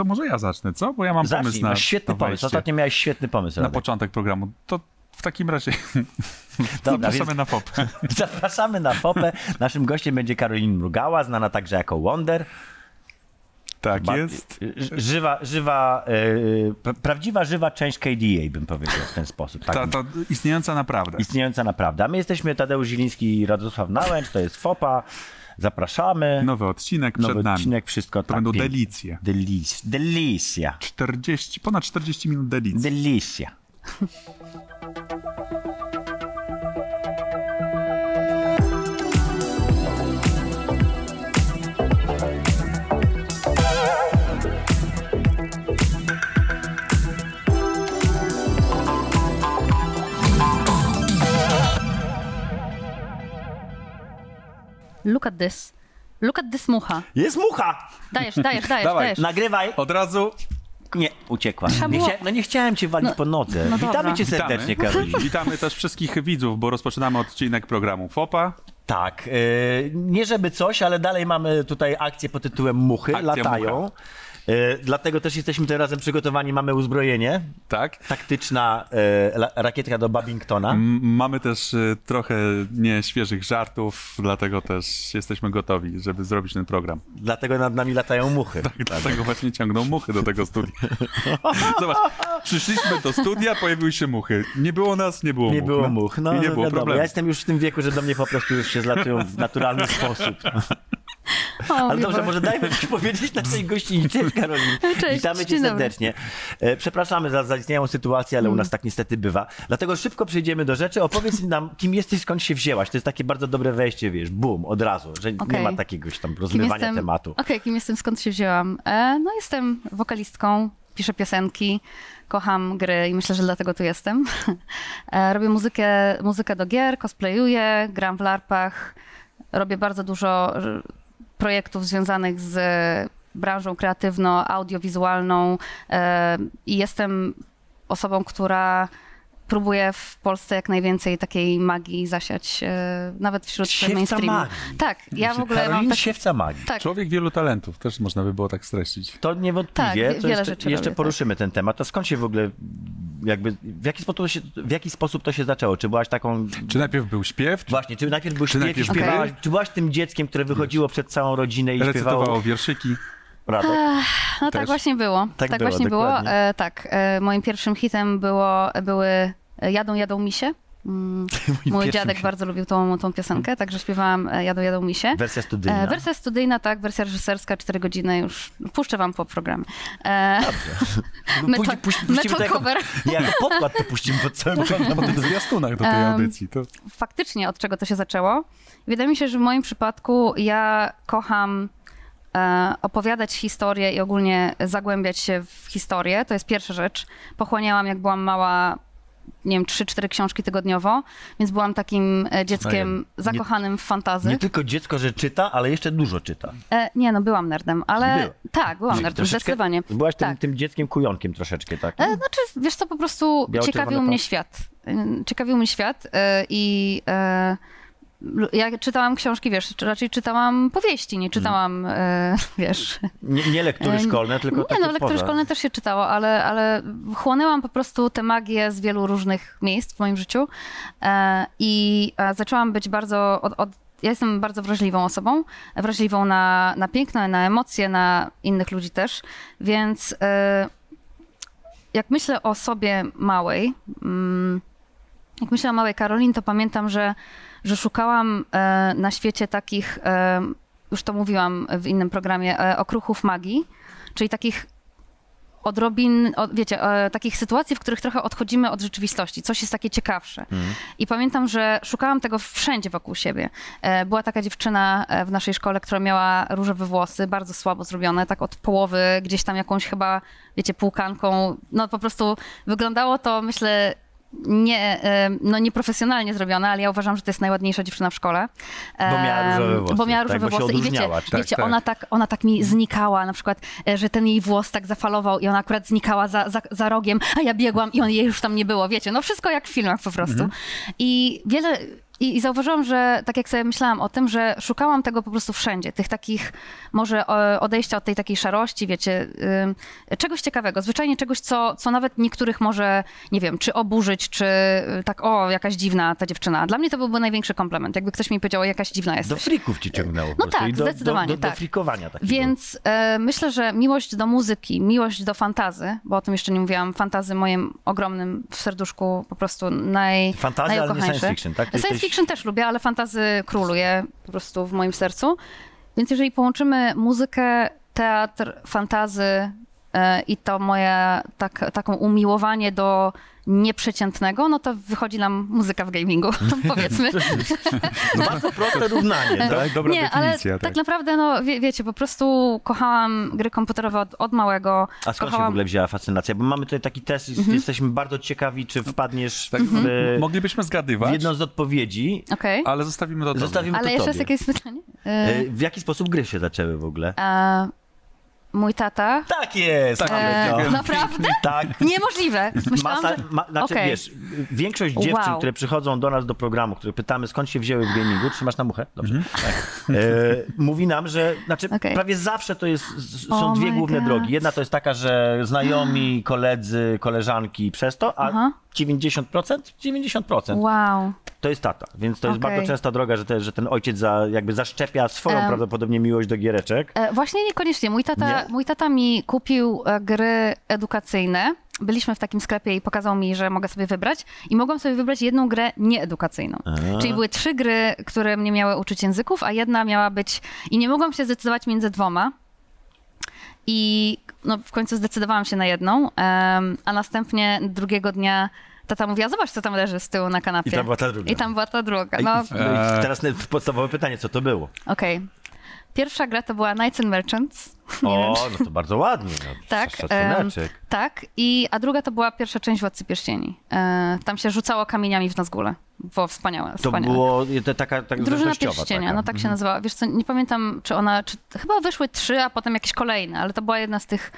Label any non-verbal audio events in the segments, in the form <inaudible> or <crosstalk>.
to może ja zacznę, co? Bo ja mam Zacznij, pomysł na masz świetny pomysł. wejście, Ostatnio miałeś świetny pomysł. na Radek. początek programu. To w takim razie <laughs> Dobra, zapraszamy więc na pop. <laughs> zapraszamy na popę. Naszym gościem będzie Karolin Mrugała, znana także jako Wonder. Tak jest. ż- Żywa, żywa, yy, pra- prawdziwa, żywa część KDA, bym powiedział w ten sposób. Tak Ta, ta istniejąca naprawdę. Istniejąca naprawdę. A my jesteśmy Tadeusz Ziliński i Radosław Nałęcz, to jest FOPA. Zapraszamy. Nowy odcinek Nowy przed nami. odcinek, wszystko To tak. będą pięknie. delicje. Delic- Delicia. 40, ponad 40 minut delicji. Delicia. Look at this. Look at this mucha. Jest mucha! Dajesz, dajesz, dajesz, Dawaj. dajesz. Nagrywaj! Od razu Nie, uciekła. Nie było- chcia... No nie chciałem cię walić No- po nodze. no Witamy dobra. cię serdecznie. Karolina. <laughs> Witamy też wszystkich widzów, bo rozpoczynamy odcinek programu FOPA. Tak, yy, nie żeby coś, ale dalej mamy tutaj akcję pod tytułem Muchy, Akcja latają. Mucha. Yy, dlatego też jesteśmy tym razem przygotowani, mamy uzbrojenie. Tak? Taktyczna la- rakietka do Babingtona. M- Mamy też y, trochę nieświeżych żartów, dlatego też jesteśmy gotowi, żeby zrobić ten program. Dlatego nad nami latają muchy. I dlatego właśnie ciągną muchy do tego studia. <laughs> Zobacz, przyszliśmy do studia, pojawiły się muchy. Nie było nas, nie było Nie much. było much. No, I nie no było wiadomo, problemu. Ja jestem już w tym wieku, że do mnie po prostu już się zlatują w naturalny sposób. <laughs> O, Ale dobrze, może dajmy powiedzieć naszej gościni. Cześć <laughs> Karolin. Cześć, Witamy cię dzień dobry. serdecznie. E, Przepraszamy za zaistniałą sytuację, ale u nas tak niestety bywa. Dlatego szybko przejdziemy do rzeczy. Opowiedz <laughs> nam, kim jesteś, skąd się wzięłaś. To jest takie bardzo dobre wejście, wiesz, bum, od razu, że nie Okej. ma takiegoś tam rozmywania tematu. Okej, kim jestem, skąd się wzięłam? E, no jestem wokalistką, piszę piosenki, kocham gry i myślę, że dlatego tu jestem. <laughs> E, robię muzykę, muzykę do gier, cosplayuję, gram w larpach, robię bardzo dużo projektów związanych z branżą kreatywno-audiowizualną e, i jestem osobą, która próbuje w Polsce jak najwięcej takiej magii zasiać, e, nawet wśród Siewca mainstreamu. magii. Tak, ja w ogóle mam Karolin taki... Siewca Magii. Tak, Człowiek wielu talentów, też można by było tak streścić. To niewątpliwie, Tak, to wiele jeszcze, rzeczy jeszcze robię, tak. poruszymy ten temat. To skąd się w ogóle, jakby, w jaki, sposób to się, w jaki sposób to się zaczęło? Czy byłaś taką Czy najpierw był śpiew, czy Właśnie, czy najpierw był Czy śpiew najpierw śpiewałaś, gry? czy byłaś tym dzieckiem, które wychodziło przed całą rodzinę i recytowało śpiewało wierszyki? Radek? No Też. tak właśnie było. Tak Tak, było, właśnie było. dokładnie. E, tak, e, moim pierwszym hitem było, były Jadą, jadą misie. Mm, <laughs> Mój dziadek hit. bardzo lubił tą, tą piosenkę, także śpiewałam e, Jadą, jadą misie. Wersja studyjna. E, wersja studyjna, tak, wersja reżyserska, 4 godziny już. Puszczę wam po programie. E, metal- puści- puści- puścimy metal to jako, cover. nie, jako podkład to puścimy pod całym <laughs> programem. Po tych zwiastunach do tej audycji. To faktycznie od czego to się zaczęło. Wydaje mi się, że w moim przypadku ja kocham e, opowiadać historię i ogólnie zagłębiać się w historię. To jest pierwsza rzecz. Pochłaniałam, jak byłam mała, nie wiem, 3-4 książki tygodniowo, więc byłam takim e, dzieckiem zakochanym w fantazy. Nie tylko dziecko, że czyta, ale jeszcze dużo czyta. E, nie, no byłam nerdem, ale Była. tak, byłam nerdem, zdecydowanie. Byłaś tym, Tak. tym dzieckiem kujonkiem troszeczkę, tak? E, Znaczy, wiesz co, po prostu Biało-czerwone ciekawił mnie świat. E, Ciekawił mnie świat e, i e, ja czytałam książki, wiesz, raczej czytałam powieści, nie czytałam, e, <laughs> wiesz... Nie, nie lektury e, szkolne, tylko Nie, no, lektury poza. szkolne też się czytało, ale, ale chłonęłam po prostu tę magię z wielu różnych miejsc w moim życiu e, i e, zaczęłam być bardzo... Od, od, ja jestem bardzo wrażliwą osobą, wrażliwą na, na piękno, na emocje, na innych ludzi też, więc e, jak myślę o sobie małej, mm, jak myślę o małej Karolin, to pamiętam, że, że szukałam e, na świecie takich, e, już to mówiłam w innym programie, e, okruchów magii, czyli takich odrobin, od, wiecie, e, takich sytuacji, w których trochę odchodzimy od rzeczywistości, coś jest takie ciekawsze. I pamiętam, że szukałam tego wszędzie wokół siebie. E, Była taka dziewczyna w naszej szkole, która miała różowe włosy, bardzo słabo zrobione, tak od połowy, gdzieś tam jakąś chyba, wiecie, półkanką. No po prostu wyglądało to, myślę, nie, no nieprofesjonalnie zrobione, ale ja uważam, że to jest najładniejsza dziewczyna w szkole. Bo miała różowe włosy, Bo miała tak? różowe się włosy i wiecie. Tak, wiecie tak. ona, tak, ona tak mi znikała, na przykład, e, że ten jej włos tak zafalował i ona akurat znikała za, za, za rogiem, a ja biegłam i on jej już tam nie było, wiecie, no wszystko jak w filmach po prostu. Mhm. I wiele, i, I zauważyłam, że tak jak sobie myślałam o tym, że szukałam tego po prostu wszędzie, tych takich może o, odejścia od tej takiej szarości, wiecie, czegoś ciekawego, zwyczajnie czegoś, co, co nawet niektórych może, nie wiem, czy oburzyć, czy y, tak, o, jakaś dziwna ta dziewczyna. Dla mnie to byłby największy komplement, jakby ktoś mi powiedział, o, jakaś dziwna Do jesteś. frików ci ciągnęło prostu tak, do, zdecydowanie, do, do, do tak. frikowania takiego. Więc e, myślę, że miłość do muzyki, miłość do fantazy, bo o tym jeszcze nie mówiłam, fantazy moim ogromnym w serduszku po prostu naj, Fantazy, ale nie science fiction, tak? Ty Science jesteś- fiction też lubię, ale fantazy króluje po prostu w moim sercu. Więc jeżeli połączymy muzykę, teatr, fantazy i to moje tak, taką umiłowanie do nieprzeciętnego, no to wychodzi nam muzyka w gamingu, <laughs> powiedzmy. <laughs> Bardzo <laughs> proste równanie, Do, tak? dobra Nie, ale definicja. tak. tak. naprawdę, no wie, wiecie, po prostu kochałam gry komputerowe od, od małego. A skąd się w kochałam... ogóle wzięła fascynacja? Bo mamy tutaj taki test i Mhm. jesteśmy bardzo ciekawi, czy wpadniesz Tak, w, Moglibyśmy w zgadywać, jedną z odpowiedzi. Okej. ale zostawimy to. Zostawimy Ale to jeszcze tobie. jest jakieś pytanie? E, E, W jaki sposób gry się zaczęły w ogóle? e, mój tata. Tak jest! Tak, E, naprawdę? <laughs> Tak. Niemożliwe. Myślałam, Masa, że... ma, znaczy Okej. wiesz, większość dziewczyn, Wow. które przychodzą do nas do programu, które pytamy skąd się wzięły w gamingu, trzymasz na muchę? Dobrze. Mhm. Tak. E, mówi nam, że znaczy Okej. prawie zawsze to jest, są Oh dwie główne God. drogi. Jedna to jest taka, że znajomi, <gasps> koledzy, koleżanki przez to, a Aha. 90%? 90%. Wow. To jest tata, więc to jest Okej. bardzo częsta droga, że, te, że ten ojciec za, jakby zaszczepia swoją Em. prawdopodobnie miłość do giereczek. E, właśnie niekoniecznie. Mój tata, Nie? mój tata mi kupił e, gry edukacyjne. Byliśmy w takim sklepie i pokazał mi, że mogę sobie wybrać i mogłam sobie wybrać jedną grę nieedukacyjną. A. Czyli były trzy gry, które mnie miały uczyć języków, a jedna miała być... I nie mogłam się zdecydować między dwoma. I no, w końcu zdecydowałam się na jedną, a następnie drugiego dnia tata mówiła, zobacz, co tam leży z tyłu na kanapie. I tam była ta druga. I tam była ta druga. I- No, no i teraz podstawowe pytanie, co to było? okej. Pierwsza gra to była Knights and Merchants. <laughs> Nie wiem, O, no to bardzo ładnie. No, <laughs> Tak, Szacuneczek. Tak, i, a druga to była pierwsza część Władcy Pierścieni. E, tam się rzucało kamieniami w Nazgule. Było wspaniałe, To wspaniałe. było to taka, taka Drużyna Pierścienia, taka. no tak się nazywała. Wiesz co, nie pamiętam, czy ona, czy chyba wyszły trzy, a potem jakieś kolejne, ale to była jedna z tych,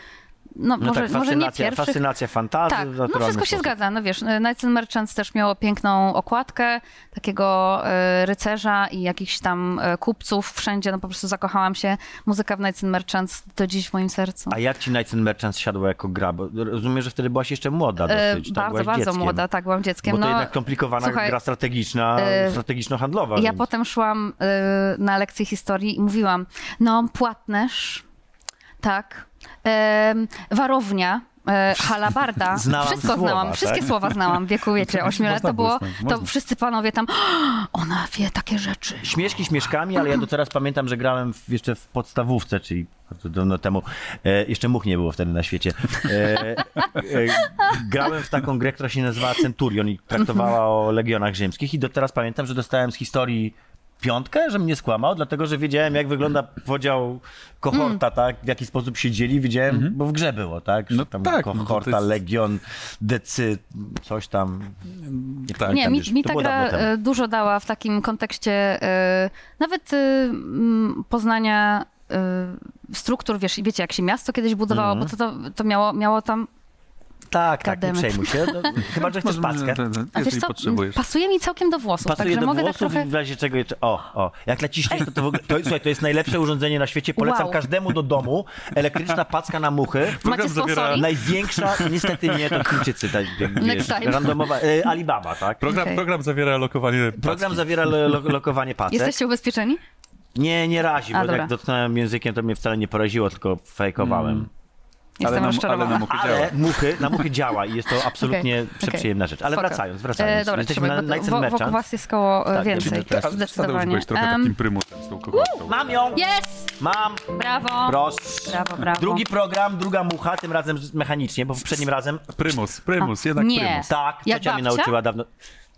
no, No może, tak, może nie fascynacja, pierwszych. fascynacja fantazy. Tak, no wszystko się sposób. zgadza. No wiesz, Knights and Merchants też miało piękną okładkę, takiego e, rycerza i jakichś tam e, kupców wszędzie, no po prostu zakochałam się. Muzyka w Knights and Merchants do dziś w moim sercu. A jak ci Knights and Merchants siadło jako gra? Bo rozumiem, że wtedy byłaś jeszcze młoda E, dosyć. tak? bardzo, Byłaś bardzo dzieckiem. młoda, tak, byłam dzieckiem. Bo to no, jednak komplikowana słuchaj, gra strategiczna, e, strategiczno-handlowa. Ja więc- potem szłam y, na lekcję historii i mówiłam, no płatnerz, tak, em, warownia, e, halabarda, <laughs> Znałam wszystko słowa, znałam, tak? wszystkie słowa znałam w wieku, <laughs> wiecie, 8 lat to było to można. wszyscy panowie tam, ona wie takie rzeczy. Śmieszki śmieszkami, ale ja do teraz pamiętam, że grałem w, jeszcze w podstawówce, czyli bardzo dawno temu. E, jeszcze much nie było wtedy na świecie. E, e, grałem w taką grę, która się nazywała Centurion i traktowała o legionach rzymskich i do teraz pamiętam, że dostałem z historii piątkę, że mnie skłamał, dlatego że wiedziałem, jak wygląda podział kohorta, tak? W jaki sposób się dzieli, wiedziałem, bo w grze było, tak? Że No tam tak, no kohorta, to jest- legion, decy, coś tam. Nie Tak. Nie, mi, już. mi ta gra e, dużo dała w takim kontekście e, nawet mm, poznania struktur, wiesz, i wiecie, jak się miasto kiedyś budowało, Mhm. bo to, to, to miało, miało tam Tak, tak, nie przejmuj się. No, <laughs> chyba, że chcesz te- A wiesz co, potrzebujesz. pasuje mi całkiem do włosów, Pasuje także do mogę włosów tak trochę... i w razie czego jeszcze... O, o, jak naciśniesz, to, to w ogóle... To, słuchaj, to jest najlepsze urządzenie na świecie. Polecam Wow. każdemu do domu. Elektryczna packa na muchy. Macie zawiera- sponsoring? Największa, niestety nie, to Chińczycy, tak, wiesz, Next time. randomowa, e, Alibaba, tak? Program, Okej. program zawiera lokowanie Program paczki. zawiera lo, lo, lokowanie pacek. Jesteście ubezpieczeni? Nie, nie razi, A, bo dobra. jak dotknąłem językiem, to mnie wcale nie poraziło, tylko fejkowałem. Jestem ale na, ale na muchy działa. Ale muchy, na muchy działa i jest to absolutnie Okej, przeprzyjemna rzecz. Ale Spoko. wracając, wracając. E, dobra, Jesteśmy na Nights and wokół Merchants. was jest koło e, Tak, więcej. teraz- Teraz Zdecydowanie. byłeś trochę Em, takim prymusem z tą. Mam ją! Jest! Mam! Brawo! Prost. Brawo, brawo. Drugi program, druga mucha, tym razem mechanicznie, bo poprzednim razem Prymus, prymus, A, jednak nie. prymus. tak, Jak ciocia mnie nauczyła dawno.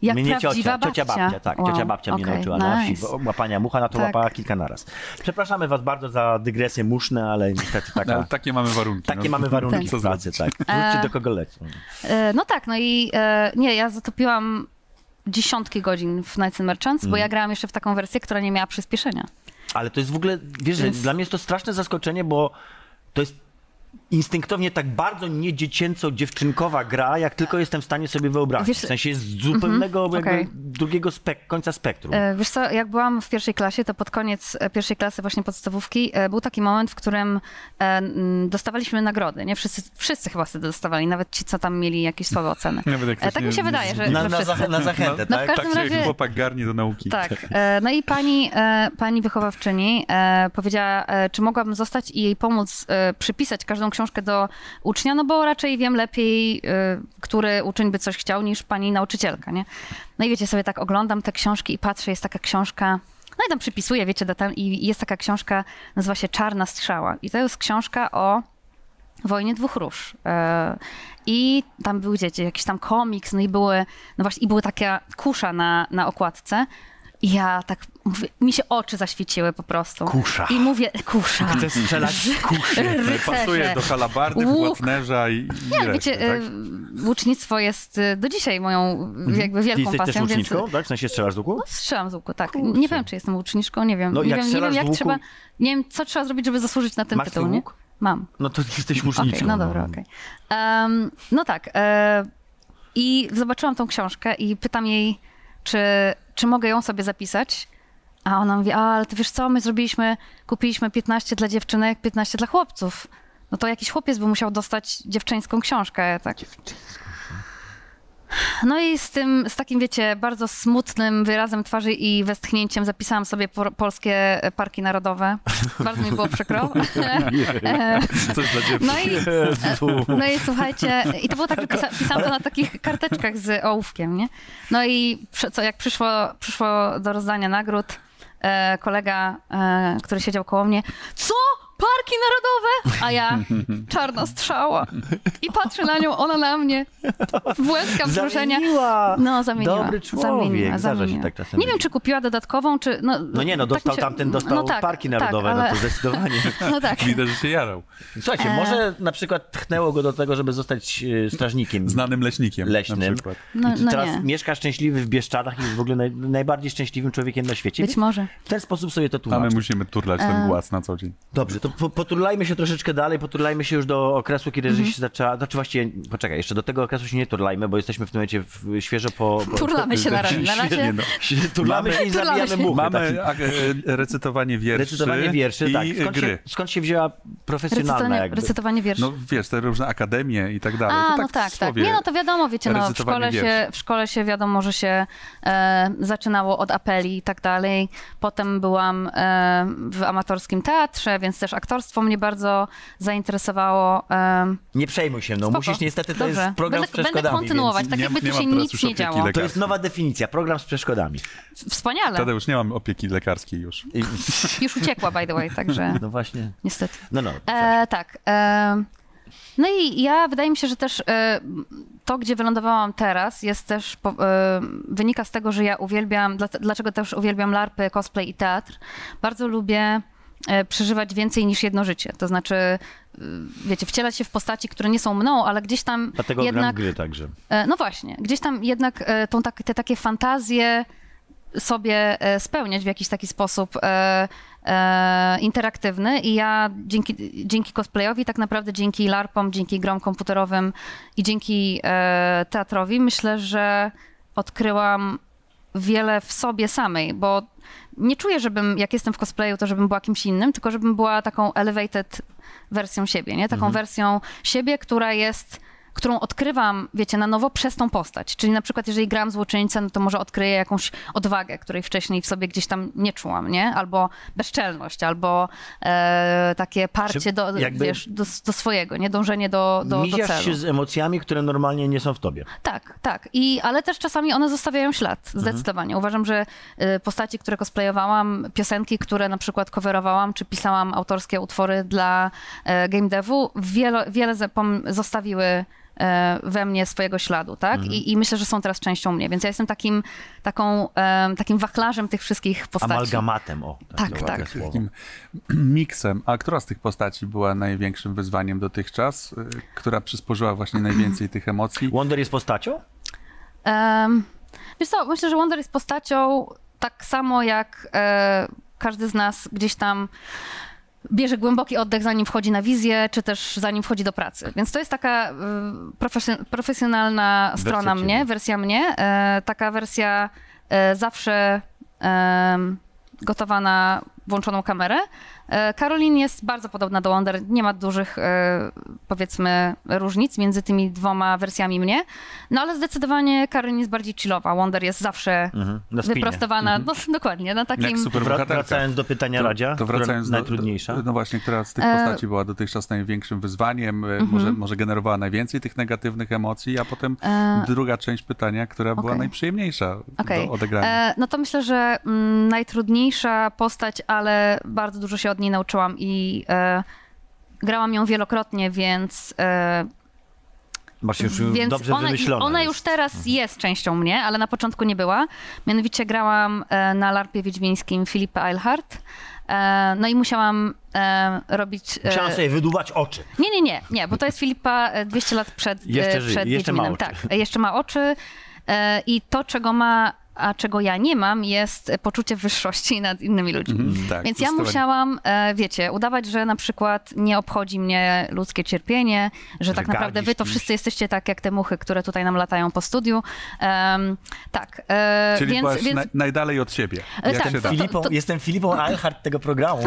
Jak mnie prawdziwa ciocia, ciocia babcia. tak, Wow, ciocia babcia mnie okej, nauczyła na wsi, nice. bo łapania mucha, na to Tak. łapała kilka naraz. Przepraszamy was bardzo za dygresje muszne, ale niestety No, <laughs> taka, ale takie mamy warunki. takie no. mamy warunki Co w pracy, tak. Wróćcie do kogo lecą. E, No tak, no i e, nie, ja zatopiłam dziesiątki godzin w Nights and Merchants, Mm. bo ja grałam jeszcze w taką wersję, która nie miała przyspieszenia. Ale to jest w ogóle, wiesz, że Więc- dla mnie jest to straszne zaskoczenie, bo to jest instynktownie tak bardzo niedziecięco-dziewczynkowa gra, jak tylko jestem w stanie sobie wyobrazić. Wiesz- w sensie jest z zupełnego jakby okej. drugiego spek- końca spektrum. E, Wiesz co, jak byłam w pierwszej klasie, to pod koniec e, pierwszej klasy właśnie podstawówki e, był taki moment, w którym dostawaliśmy nagrody, nie? Wszyscy, wszyscy chyba wtedy dostawali, nawet ci, co tam mieli jakieś słabe oceny. <laughs> Nawet jak ktoś Tak nie- mi się nie wydaje, że, na, że na, wszyscy. zach- na zachętę, No w tak? każdym Tak się razie- chłopak garnie do nauki. Tak. E, No i pani, pani wychowawczyni powiedziała, czy mogłabym zostać i jej pomóc przypisać każdą książkę do ucznia, no bo raczej wiem lepiej, e, który uczeń by coś chciał niż pani nauczycielka, nie? No i wiecie, sobie tak oglądam te książki i patrzę, jest taka książka, no i tam przypisuję, wiecie, datem, i jest taka książka, nazywa się Czarna Strzała. I to jest książka o wojnie dwóch róż. E, I tam był wiecie, jakiś tam komiks, no i były, no właśnie, i była taka kusza na, na okładce. I ja tak, mówię, mi się oczy zaświeciły po prostu. Kusza. I mówię, kusza. Chcę strzelać z kuszy. <laughs> Pasuje do halabardy, Łuk. płatnerza i, i Nie, reszty, wiecie, tak? e, łucznictwo jest e, do dzisiaj moją jakby Ty wielką jesteś też pasją, więc łuczniczką, tak? W sensie strzelasz z łuku? no, strzelam z łuku, tak. Kurczę. Nie wiem, czy jestem łuczniczką, nie wiem. No, nie, jak wiem nie wiem, jak łuku- trzeba, nie wiem, co trzeba zrobić, żeby zasłużyć na ten Masz tytuł, nie? Mam. No to jesteś łuczniczką. no dobra, okej. Em, no tak. E, I zobaczyłam tą książkę i pytam jej, czy, czy mogę ją sobie zapisać. A ona mówi, a ale ty wiesz co, my zrobiliśmy, kupiliśmy 15 dla dziewczynek, 15 dla chłopców. No to jakiś chłopiec by musiał dostać dziewczyńską książkę, tak. No i z tym, z takim, wiecie, bardzo smutnym wyrazem twarzy i westchnięciem zapisałam sobie po, polskie parki narodowe. Bardzo mi było przykro. <laughs> Coś dla dziewczyn. no i, no i słuchajcie, i to było tak, że pisa, pisałam to na takich karteczkach z ołówkiem, nie? No i co, jak przyszło, przyszło do rozdania nagród, e, kolega, e, który siedział koło mnie, co? Parki narodowe? A ja, <laughs> czarna strzała. I patrzę na nią, ona na mnie. Błędka wzruszenia. Zamieniła. No, zamieniła. Dobry człowiek. Zamieniła, Zdarza się zamieniła. tak czasem. Nie wiem, czy kupiła dodatkową, czy... No, No nie, no tak dostał się- tamten, dostał no tak, parki tak, narodowe, ale- no to zdecydowanie. <laughs> No tak. Widać, że się jarał. Słuchajcie, E. może na przykład tchnęło go do tego, żeby zostać e, strażnikiem Znanym leśnikiem. leśnym. Na przykład. No, no teraz nie. mieszka szczęśliwy w Bieszczadach i jest w ogóle naj, najbardziej szczęśliwym człowiekiem na świecie. Być może. W ten sposób sobie to A my musimy turlać E. ten głaz na co dzień. Dobrze, to po, poturlajmy się troszeczkę dalej, poturlajmy się już do okresu, kiedy Mhm. żeś zaczęła, znaczy właściwie, poczekaj, jeszcze do tego okresu się nie turlajmy, bo jesteśmy w tym momencie w, świeżo po... po Turlamy się na razie. Na Świetnie, razie no. Turlamy się i zabijamy się. muchy. Mamy tak. e, recytowanie wierszy Recytowanie wierszy, i tak. Skąd gry. się, skąd się wzięła profesjonalna Recytowanie, jakby? recytowanie wierszy. No wiesz, te różne akademie i tak dalej. A, to no tak, tak, tak. Nie, no to wiadomo, wiecie, no, w szkole, się, w szkole się wiadomo, że się e, zaczynało od apeli i tak dalej. Potem byłam e, w amatorskim teatrze, więc też aktorstwo mnie bardzo zainteresowało. Nie przejmuj się, no spoko. musisz niestety, to Dobrze. jest program będę, z przeszkodami. Będę kontynuować, tak nie- jakby nie tu się nic nie działo. lekarskiej. To jest nowa definicja, program z przeszkodami. Wspaniale. Tadeusz, nie mam opieki lekarskiej już. I, Już uciekła, by the way, także <laughs> no właśnie, niestety. no no. E, tak. E, no i ja wydaje mi się, że też e, to, gdzie wylądowałam teraz, jest też po, e, wynika z tego, że ja uwielbiam, dla, dlaczego też uwielbiam larpy, cosplay i teatr. Bardzo lubię przeżywać więcej niż jedno życie. To znaczy, e, wiecie, wcielać się w postaci, które nie są mną, ale gdzieś tam Dlatego jednak... gry także. E, No właśnie, gdzieś tam jednak e, tą, tak, te takie fantazje sobie e, spełniać w jakiś taki sposób e, e, interaktywny i ja dzięki, dzięki cosplayowi, tak naprawdę dzięki larpom, dzięki grom komputerowym i dzięki e, teatrowi myślę, że odkryłam wiele w sobie samej, bo nie czuję, żebym, jak jestem w cosplayu, to żebym była kimś innym, tylko żebym była taką elevated wersją siebie, nie? Taką wersją siebie, która jest, którą odkrywam, wiecie, na nowo przez tą postać. Czyli na przykład, jeżeli gram złoczyńcę, no to może odkryję jakąś odwagę, której wcześniej w sobie gdzieś tam nie czułam, nie? Albo bezczelność, albo e, takie parcie do, jakby- wiesz, do, do swojego, nie? Dążenie do, do, do celu. się z emocjami, które normalnie nie są w tobie. Tak, tak. I, ale też czasami one zostawiają ślad, zdecydowanie. Uważam, że y, postaci, które cosplayowałam, piosenki, które na przykład coverowałam, czy pisałam autorskie utwory dla e, game devu, wiele, wiele zostawiły we mnie swojego śladu, tak? I, I myślę, że są teraz częścią mnie, więc ja jestem takim, taką, takim wachlarzem tych wszystkich postaci. Amalgamatem, o. Tak, tak. słowo. Takim miksem. A która z tych postaci była największym wyzwaniem dotychczas? y, Która przysporzyła właśnie <clears throat> najwięcej tych emocji? Wonder jest postacią? Um, wiesz co, myślę, że Wonder jest postacią tak samo jak e, każdy z nas gdzieś tam bierze głęboki oddech, zanim wchodzi na wizję, czy też zanim wchodzi do pracy. Więc to jest taka y, profesjon- profesjonalna Wersja strona mnie, wersja mnie. E, taka wersja e, zawsze gotowa na włączoną kamerę. E, Karolin jest bardzo podobna do Wonder. Nie ma dużych, e, powiedzmy, różnic między tymi dwoma wersjami mnie. No ale zdecydowanie Karolin jest bardziej chillowa. Wonder jest zawsze Mhm. Wyprostowana. No <laughs> dokładnie, na Jak takim... super Wra- bohaterka. wracając do pytania Radzia, to wracając do, najtrudniejsza. No właśnie, która z tych E, postaci była dotychczas największym wyzwaniem, Mhm. może, może generowała najwięcej tych negatywnych emocji, a potem E, druga część pytania, która była okej. najprzyjemniejsza Okej. do odegrania. E, no to myślę, że mm, najtrudniejsza postać, ale bardzo dużo się od niej nauczyłam i e, grałam ją wielokrotnie, więc, e, Masz już więc dobrze ona, ona już teraz jest częścią mnie, ale na początku nie była. Mianowicie grałam e, na larpie wiedźmińskim Filipa Eilhart. E, no i musiałam e, robić... e, Musiałam sobie wydłubać oczy. Nie, nie, nie, nie, bo to jest Filipa e, 200 lat przed, Jeszcze e, żyje, przed jeszcze ma oczy. Tak, jeszcze ma oczy i to, czego ma, a czego ja nie mam, jest poczucie wyższości nad innymi ludźmi. Mhm, tak, Więc ja musiałam, e, wiecie, udawać, że na przykład nie obchodzi mnie ludzkie cierpienie, że, tak naprawdę wy to kimś. wszyscy jesteście tak jak te muchy, które tutaj nam latają po studiu. Em, tak, e, Czyli więc, byłaś więc naj, najdalej od siebie. E, Jak tak, to- Filipą, to- Jestem Filipą Eilhart tego programu.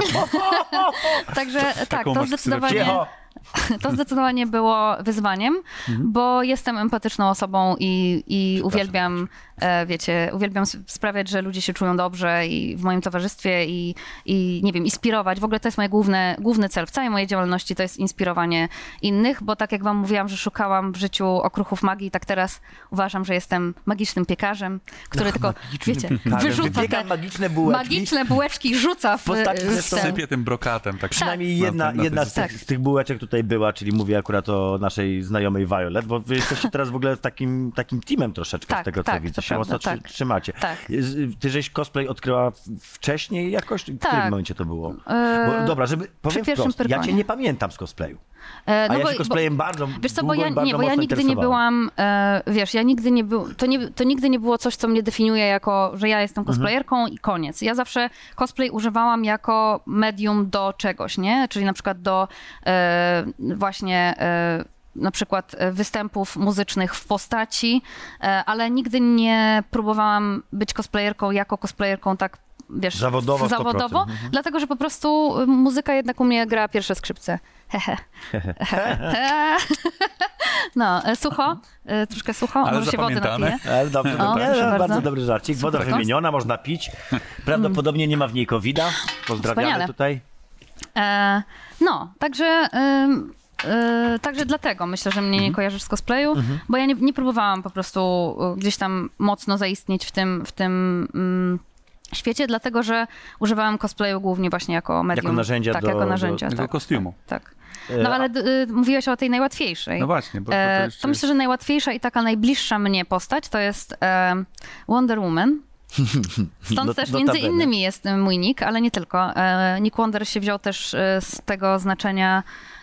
<laughs> także tak, to zdecydowanie... <laughs> To zdecydowanie było wyzwaniem, Mhm. bo jestem empatyczną osobą i, i uwielbiam, wiecie, uwielbiam sprawiać, że ludzie się czują dobrze i w moim towarzystwie i, i nie wiem, inspirować. W ogóle to jest mój główny, główny cel w całej mojej działalności, to jest inspirowanie innych, bo tak jak wam mówiłam, że szukałam w życiu okruchów magii, tak teraz uważam, że jestem magicznym piekarzem, który tylko, wiecie, wyrzuca Wypieka te magiczne bułeczki. magiczne bułeczki, rzuca w, postaci w Sypie tym brokatem. Tak. Przynajmniej Na- jedna, na- na jedna z, tych, z tych bułeczek tutaj była, czyli mówię akurat o naszej znajomej Violet, bo wy jesteście teraz w ogóle takim, takim teamem troszeczkę z Tak, tego, co tak, widzę. Się prawda, mocno tak. trzymacie. Tak. Ty żeś cosplay odkryła wcześniej jakoś? W Tak. którym momencie to było? E, Bo, dobra, żeby powiem wprost, ja cię nie pamiętam z cosplayu. E, A no ja bo- się bo- cosplayem bardzo Wiesz co, bo ja, nie, bo ja nigdy nie byłam, e, wiesz, ja nigdy nie był, to, nie, to nigdy nie było coś, co mnie definiuje jako, że ja jestem Mhm. cosplayerką i koniec. Ja zawsze cosplay używałam jako medium do czegoś, nie? Czyli na przykład do e, właśnie e, na przykład e, występów muzycznych w postaci, e, ale nigdy nie próbowałam być cosplayerką jako cosplayerką tak wiesz, Zawodowo 100%. zawodowo dlatego, że po prostu y, muzyka jednak u mnie gra pierwsze skrzypce. Hehe. <laughs> No, e, sucho, e, troszkę sucho, Ale może się wody napiję. Ale dobrze, O, dobra. proszę bardzo. bardzo. dobry żarcik. Woda Super. wymieniona, można pić. Prawdopodobnie nie ma w niej covid Pozdrawiamy Wspaniale. tutaj. E, no, także... ym, e, Także dlatego myślę, że mnie nie kojarzysz z cosplayu, bo ja nie, nie próbowałam po prostu y, gdzieś tam mocno zaistnieć w tym, w tym mm, świecie, dlatego że używałam cosplayu głównie właśnie jako medium. narzędzia tak, do- jako do- narzędzia. Tego tak, kostiumu. Tak. E, No ale y, mówiłeś o tej najłatwiejszej. No właśnie, bo, bo to E, jeszcze to myślę, że najłatwiejsza i taka najbliższa mnie postać to jest e, Wonder Woman. <laughs> Stąd też między innymi jest e, mój nick, ale nie tylko. E, Nick Wonder się wziął też e, z tego znaczenia e,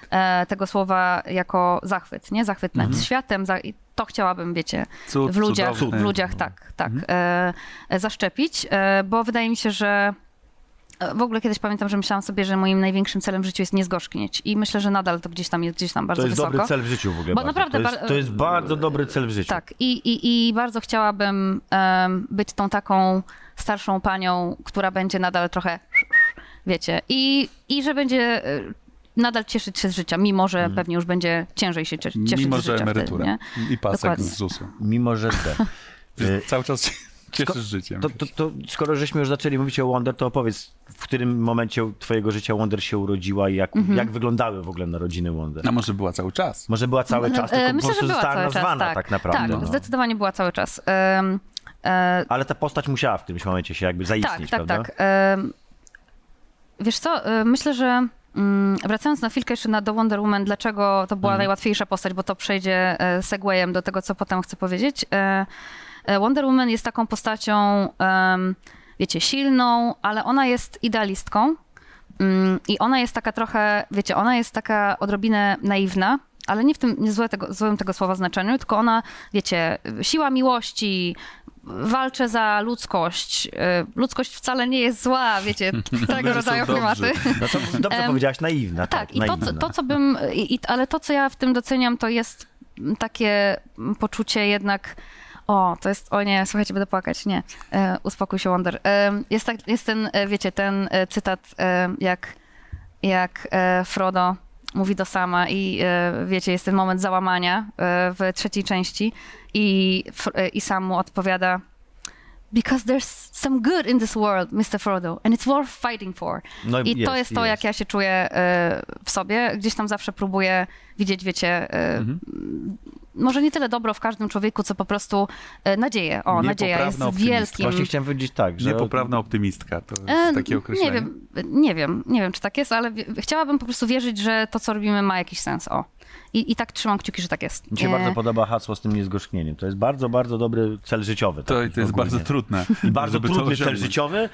tego słowa jako zachwyt, nie? Zachwyt nad światem. Za, i to chciałabym, wiecie, Cud, w ludziach, cudowny. w ludziach tak, tak, e, e, zaszczepić, e, bo wydaje mi się, że e, w ogóle kiedyś pamiętam, że myślałam sobie, że moim największym celem w życiu jest nie zgorzknieć i myślę, że nadal to gdzieś tam jest gdzieś tam bardzo To jest wysoko. dobry cel w życiu w ogóle. Bo bardzo. naprawdę to, jest, to jest bardzo dobry cel w życiu. Tak, i, i, i bardzo chciałabym em, być tą taką starszą panią, która będzie nadal trochę, wiecie, i, i że będzie e, nadal cieszyć się z życia, mimo że pewnie już będzie ciężej się cie- cieszyć Mhm. Mimo, z że życia emerytura wtedy, i pasek Dokładnie. z ZUS-u. Mimo, że. <laughs> Że Y, Cały czas się <laughs> cieszysz życiem. To, to, to skoro żeśmy już zaczęli mówić o Wonder, to opowiedz, w którym momencie twojego życia Wonder się urodziła i jak, Mhm. jak wyglądały w ogóle narodziny Wonder? A może była cały czas? Może była cały czas, E, tylko po Myślę, prostu że była została cały czas, nazwana tak. tak, naprawdę. Tak, no. zdecydowanie była cały czas. E, Ale ta postać musiała w którymś momencie się jakby tak, zaistnieć, tak, prawda? tak. Em, Wiesz co, e, myślę, że mm, wracając na chwilkę jeszcze na do Wonder Woman, dlaczego to była Mhm. najłatwiejsza postać, bo to przejdzie e, segwayem do tego, co potem chcę powiedzieć. E, e, Wonder Woman jest taką postacią, wiecie, silną, ale ona jest idealistką Mm, i ona jest taka trochę, wiecie, ona jest taka odrobinę naiwna, ale nie w tym nie złe tego, złym tego słowa znaczeniu, tylko ona, wiecie, siła miłości, walczę za ludzkość. E, ludzkość wcale nie jest zła, wiecie, <laughs> tego rodzaju klimaty. No to dobrze powiedziałaś, naiwna. Tak, Tak, i to, naiwna. co- to, co bym, i, i- ale to, co ja w tym doceniam, to jest takie poczucie jednak, o, to jest, o nie, słuchajcie, będę płakać, nie, e, uspokój się, Wonder. E, jest, tak, jest ten, e, wiecie, ten e, cytat, e, jak, jak e, Frodo mówi do Sama i e, wiecie, jest ten moment załamania e, w trzeciej części i, e, i Sam mu odpowiada Because there's some good in this world, Mr. Frodo, and it's worth fighting for. No I to jest to, jak ja się czuję w sobie. Gdzieś tam zawsze próbuję widzieć, wiecie, e, Mhm. Może nie tyle dobro w każdym człowieku, co po prostu e, nadzieję. O, nadzieja jest wielkim... Właśnie chciałem powiedzieć tak, że... Niepoprawna optymistka, to E, jest takie określenie. Nie wiem, nie wiem, nie wiem, czy tak jest, ale chciałabym po prostu wierzyć, że to, co robimy, ma jakiś sens. O. I, i tak trzymam kciuki, że tak jest. Mi się E, bardzo podoba hasło z tym niezgorzknieniem. To jest bardzo, bardzo dobry cel życiowy. To, taki to jest ogólnie. bardzo trudne. I bardzo żeby to trudny cel życiowy.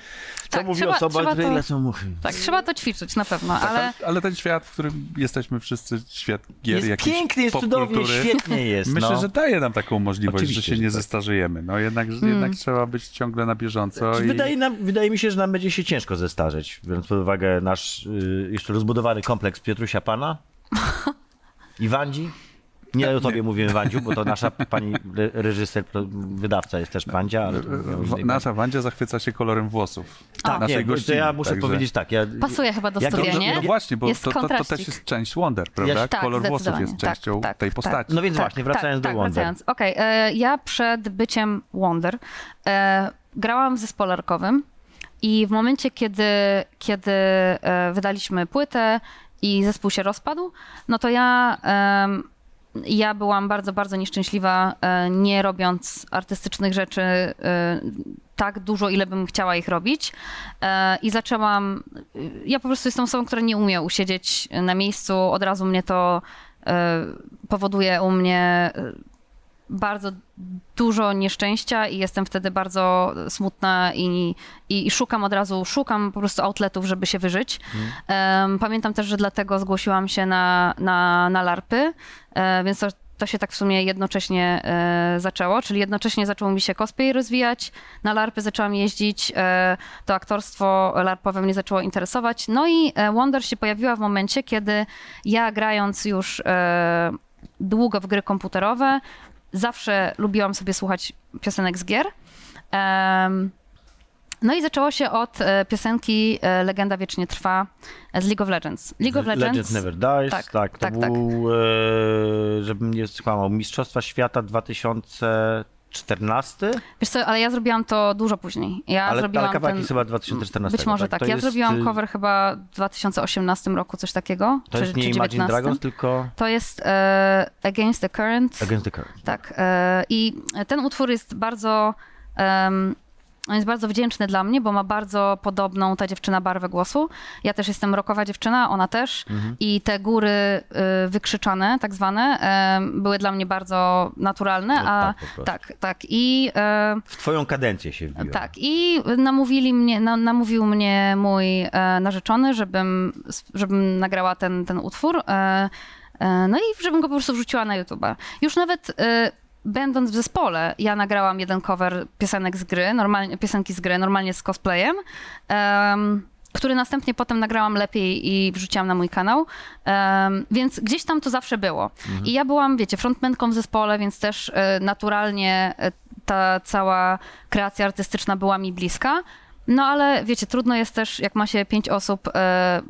Co Tak, mówi trzeba- osoba, trzeba której to- lecą muchy. Tak, trzeba to ćwiczyć na pewno, Tak, ale... ale, ten świat, w którym jesteśmy wszyscy, świat gier, Jest piękny, jest cudownie, świetnie jest. <laughs> Myślę, no. że daje nam taką możliwość, Oczywiście, że się że nie tak. zestarzejemy. No jednak, Hmm. jednak trzeba być ciągle na bieżąco. I... Wydaje, nam, wydaje mi się, że nam będzie się ciężko zestarzeć, biorąc pod uwagę nasz y, jeszcze rozbudowany kompleks Piotrusia Pana <laughs> i Wandzi. Nie o tobie mówimy Wandziu, bo to nasza <laughs> pani re- reżyser, wydawca jest też Wandzia, ale... W, innej nasza Wandzia zachwyca się kolorem włosów. Tak, naszej nie, gościni, ja muszę także- powiedzieć tak. Ja, Pasuje chyba do Jak studia, dobrze- nie? No właśnie, bo to, to, to też jest część Wonder, prawda? Ja- tak, Kolor włosów jest Tak, częścią tak, tej tak. postaci. No więc właśnie, wracając tak, do Wonder. Wracając. Okej, e, ja przed byciem Wonder e, grałam w zespole rockowym i w momencie, kiedy, kiedy e, wydaliśmy płytę i zespół się rozpadł, no to ja, ja byłam bardzo, bardzo nieszczęśliwa, e, nie robiąc artystycznych rzeczy e, tak dużo, ile bym chciała ich robić. E, I zaczęłam. Ja po prostu jestem osobą, która nie umie usiedzieć na miejscu. Od razu mnie to powoduje u mnie bardzo dużo nieszczęścia i jestem wtedy bardzo smutna i, i, i szukam od razu, szukam po prostu outletów, żeby się wyżyć. Em, pamiętam też, że dlatego zgłosiłam się na, na, na larpy, e, więc to, to się tak w sumie jednocześnie e, zaczęło, czyli jednocześnie zaczął mi się cosplay rozwijać, na larpy zaczęłam jeździć, e, to aktorstwo larpowe mnie zaczęło interesować, no i e, Wonder się pojawiła w momencie, kiedy ja grając już e, długo w gry komputerowe, zawsze lubiłam sobie słuchać piosenek z gier. No i zaczęło się od e, piosenki e, Legenda Wiecznie Trwa z League of Legends. League of Legends. Legends Never Dies, Tak, tak, to tak, tak. był, e, żebym nie skłamał, Mistrzostwa Świata 2014, Wiesz co, ale ja zrobiłam to dużo później. Ja ale, zrobiłam ale kawałek ten... jest chyba 2014. Być może tak. To Ja jest, zrobiłam cover chyba w 2018 roku, coś takiego. To czy, jest nie czy Imagine 19. Dragons, tylko To jest e, Against the Current. Against the Current. Tak. e, I ten utwór jest bardzo. em, on jest bardzo wdzięczny dla mnie, bo ma bardzo podobną ta dziewczyna barwę głosu. Ja też jestem rokowa dziewczyna, ona też. Mhm. I te góry y, wykrzyczane, tak zwane, em, były dla mnie bardzo naturalne. No a tak, tak, tak. I e, W twoją kadencję się wbiła. tak, i namówili mnie, na, namówił mnie mój e, narzeczony, żebym, żebym nagrała ten, ten utwór. E, no i żebym go po prostu wrzuciła na YouTube. Już nawet będąc w zespole, ja nagrałam jeden cover piosenek z gry, normalnie, piosenki z gry, normalnie z cosplayem. em, który następnie potem nagrałam lepiej i wrzuciłam na mój kanał. Em, więc gdzieś tam to zawsze było. I ja byłam, wiecie, frontmenką w zespole, więc też e, naturalnie e, ta cała kreacja artystyczna była mi bliska. No ale wiecie, trudno jest też, jak ma się pięć osób, e,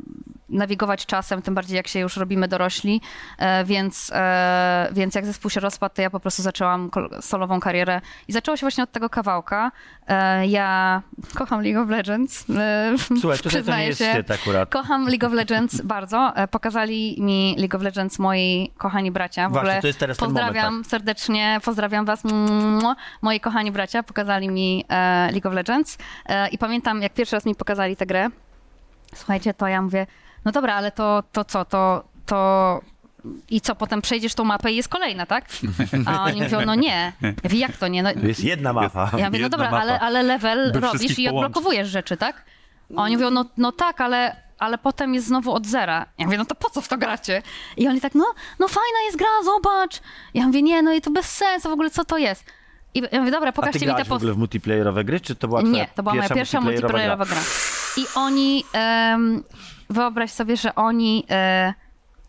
nawigować czasem, tym bardziej jak się już robimy dorośli, e, więc, e, więc jak zespół się rozpadł, to ja po prostu zaczęłam solową karierę i zaczęło się właśnie od tego kawałka. E, ja kocham League of Legends, Słuchaj, tutaj to nie jest się. wstyd akurat. Kocham League of Legends <laughs> bardzo. Pokazali mi League of Legends moi kochani bracia. W Właśnie, ogóle to jest teraz ten moment, tak. pozdrawiam serdecznie, pozdrawiam was, moi kochani bracia. Pokazali mi League of Legends i pamiętam, jak pierwszy raz mi pokazali tę grę. Słuchajcie, to ja mówię, no dobra, ale to, to co, to, to i co, potem przejdziesz tą mapę i jest kolejna, tak? <laughs> A oni mówią, no nie. Ja mówię, jak to nie? No, To jest jedna mapa. ja mówię, no dobra, ale, ale level By robisz i odblokowujesz rzeczy, tak? A oni mówią, no, no tak, ale, ale potem jest znowu od zera. Ja mówię, no to po co w to gracie? I oni tak, no, no fajna jest gra, zobacz. Ja mówię, nie, no i to bez sensu, w ogóle co to jest? I ja mówię, dobra, A ty pokażcie mi te grałaś w post... ogóle w multiplayerowe gry, czy to była Nie, to była moja pierwsza multiplayerowa gra. I oni, em, wyobraź sobie, że oni e,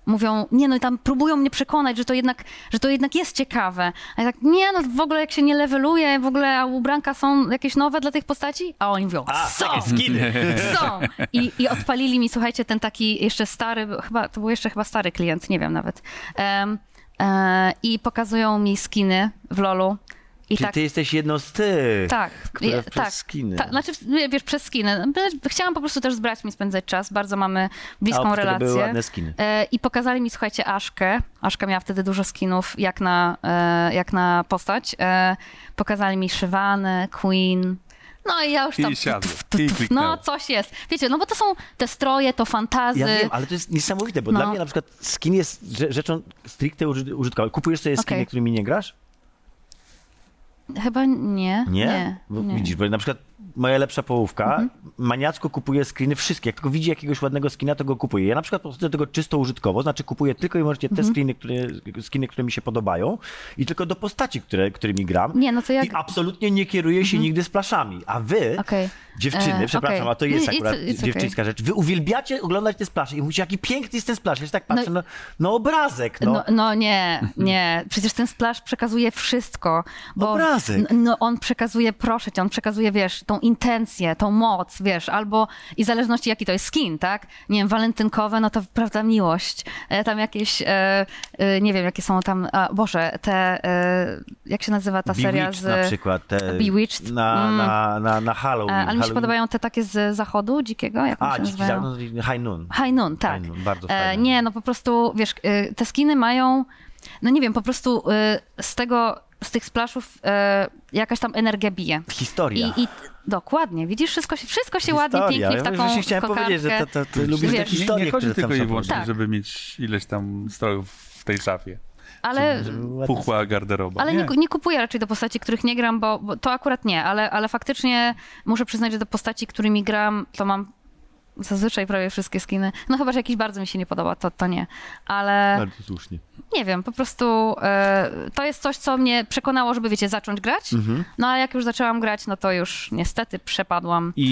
mówią, nie no i tam próbują mnie przekonać, że to jednak, że to jednak jest ciekawe. A ja tak, nie no w ogóle jak się nie leveluje, w ogóle a ubranka są jakieś nowe dla tych postaci? A oni mówią, A, są! skiny. <laughs> Są! I, I odpalili mi, słuchajcie, ten taki jeszcze stary, chyba, to był jeszcze chyba stary klient, nie wiem nawet. E, I pokazują mi skiny w LoLu. I Czyli tak, ty jesteś jedną z tych, tak, które je- przez tak, skiny. tak, znaczy, wiesz, przez skiny. Chciałam po prostu też z braćmi spędzać czas, bardzo mamy A bliską tego relację. były ładne skiny. E, I pokazali mi, słuchajcie, Aszkę. Aszka miała wtedy dużo skinów, jak na, e, jak na postać. E, pokazali mi Shyvanę, Queen. No i ja już I tam... siadło, tf, tf, i tf, kliknęło. No, coś jest. Wiecie, no bo to są te stroje, to fantazy. Ja wiem, ale to jest niesamowite, bo No. dla mnie na przykład skin jest rze- rzeczą stricte uży- użytkową. Kupujesz sobie skiny, Okej. którymi nie grasz? Chyba nie. Nie? Nie. Bo nie. Widzisz, bo na przykład moja lepsza połówka Mhm. maniacko kupuje skiny wszystkie. Jak tylko widzi jakiegoś ładnego skina, to go kupuje. Ja na przykład podchodzę do tego czysto użytkowo, znaczy kupuję tylko i wyłącznie Mhm. te skiny, które, skiny, które mi się podobają i tylko do postaci, które, którymi gram. Nie, no to jak- I absolutnie nie kieruję się nigdy splaszami. A wy, Okej. dziewczyny, E, przepraszam, okej. a to jest it's- akurat it's okay. dziewczyńska rzecz, wy uwielbiacie oglądać te splasze i mówicie, jaki piękny jest ten splash. Ja się tak patrzę, no, no, obrazek, no. No, no nie, nie. Przecież ten splash przekazuje wszystko. Bo Obrazek. No on przekazuje, proszę cię, on przekazuje, wiesz, tą intencję, tą moc, wiesz, albo i w zależności jaki to jest skin, tak? Nie wiem, walentynkowe, no to prawda, miłość. E, tam jakieś, e, e, nie wiem, jakie są tam, a, Boże, te, e, jak się nazywa ta seria z... na przykład. Te, Bewitched? Na, Mm. na, na, na Halloween. E, ale mi się podobają te takie z zachodu dzikiego, jak A, się dziki nazywają? High Noon. High Noon, tak. High Noon, bardzo e, fajne. nie, no po prostu, wiesz, e, te skiny mają, no nie wiem, po prostu e, z tego, z tych splaszów e, jakaś tam energia bije. Historia. I, I dokładnie, widzisz, wszystko się, wszystko się ładnie, pięknie w Ja taką właśnie chciałem kokardkę. powiedzieć, że to, to, ty lubisz Wiesz, te Nie- Nie, historie, nie chodzi tylko i wyłącznie, Tak. żeby mieć ileś tam strojów w tej szafie. Ale, Puchła garderoba. ale nie, nie kupuję raczej do postaci, których nie gram, bo, bo to akurat nie, ale, ale faktycznie muszę przyznać, że do postaci, którymi gram, to mam zazwyczaj prawie wszystkie skiny. No chyba, że jakiś bardzo mi się nie podoba, to, to nie. Ale... Bardzo słusznie. Nie wiem, po prostu e, to jest coś, co mnie przekonało, żeby, wiecie, zacząć grać. Mhm. No a jak już zaczęłam grać, no to już niestety przepadłam. I,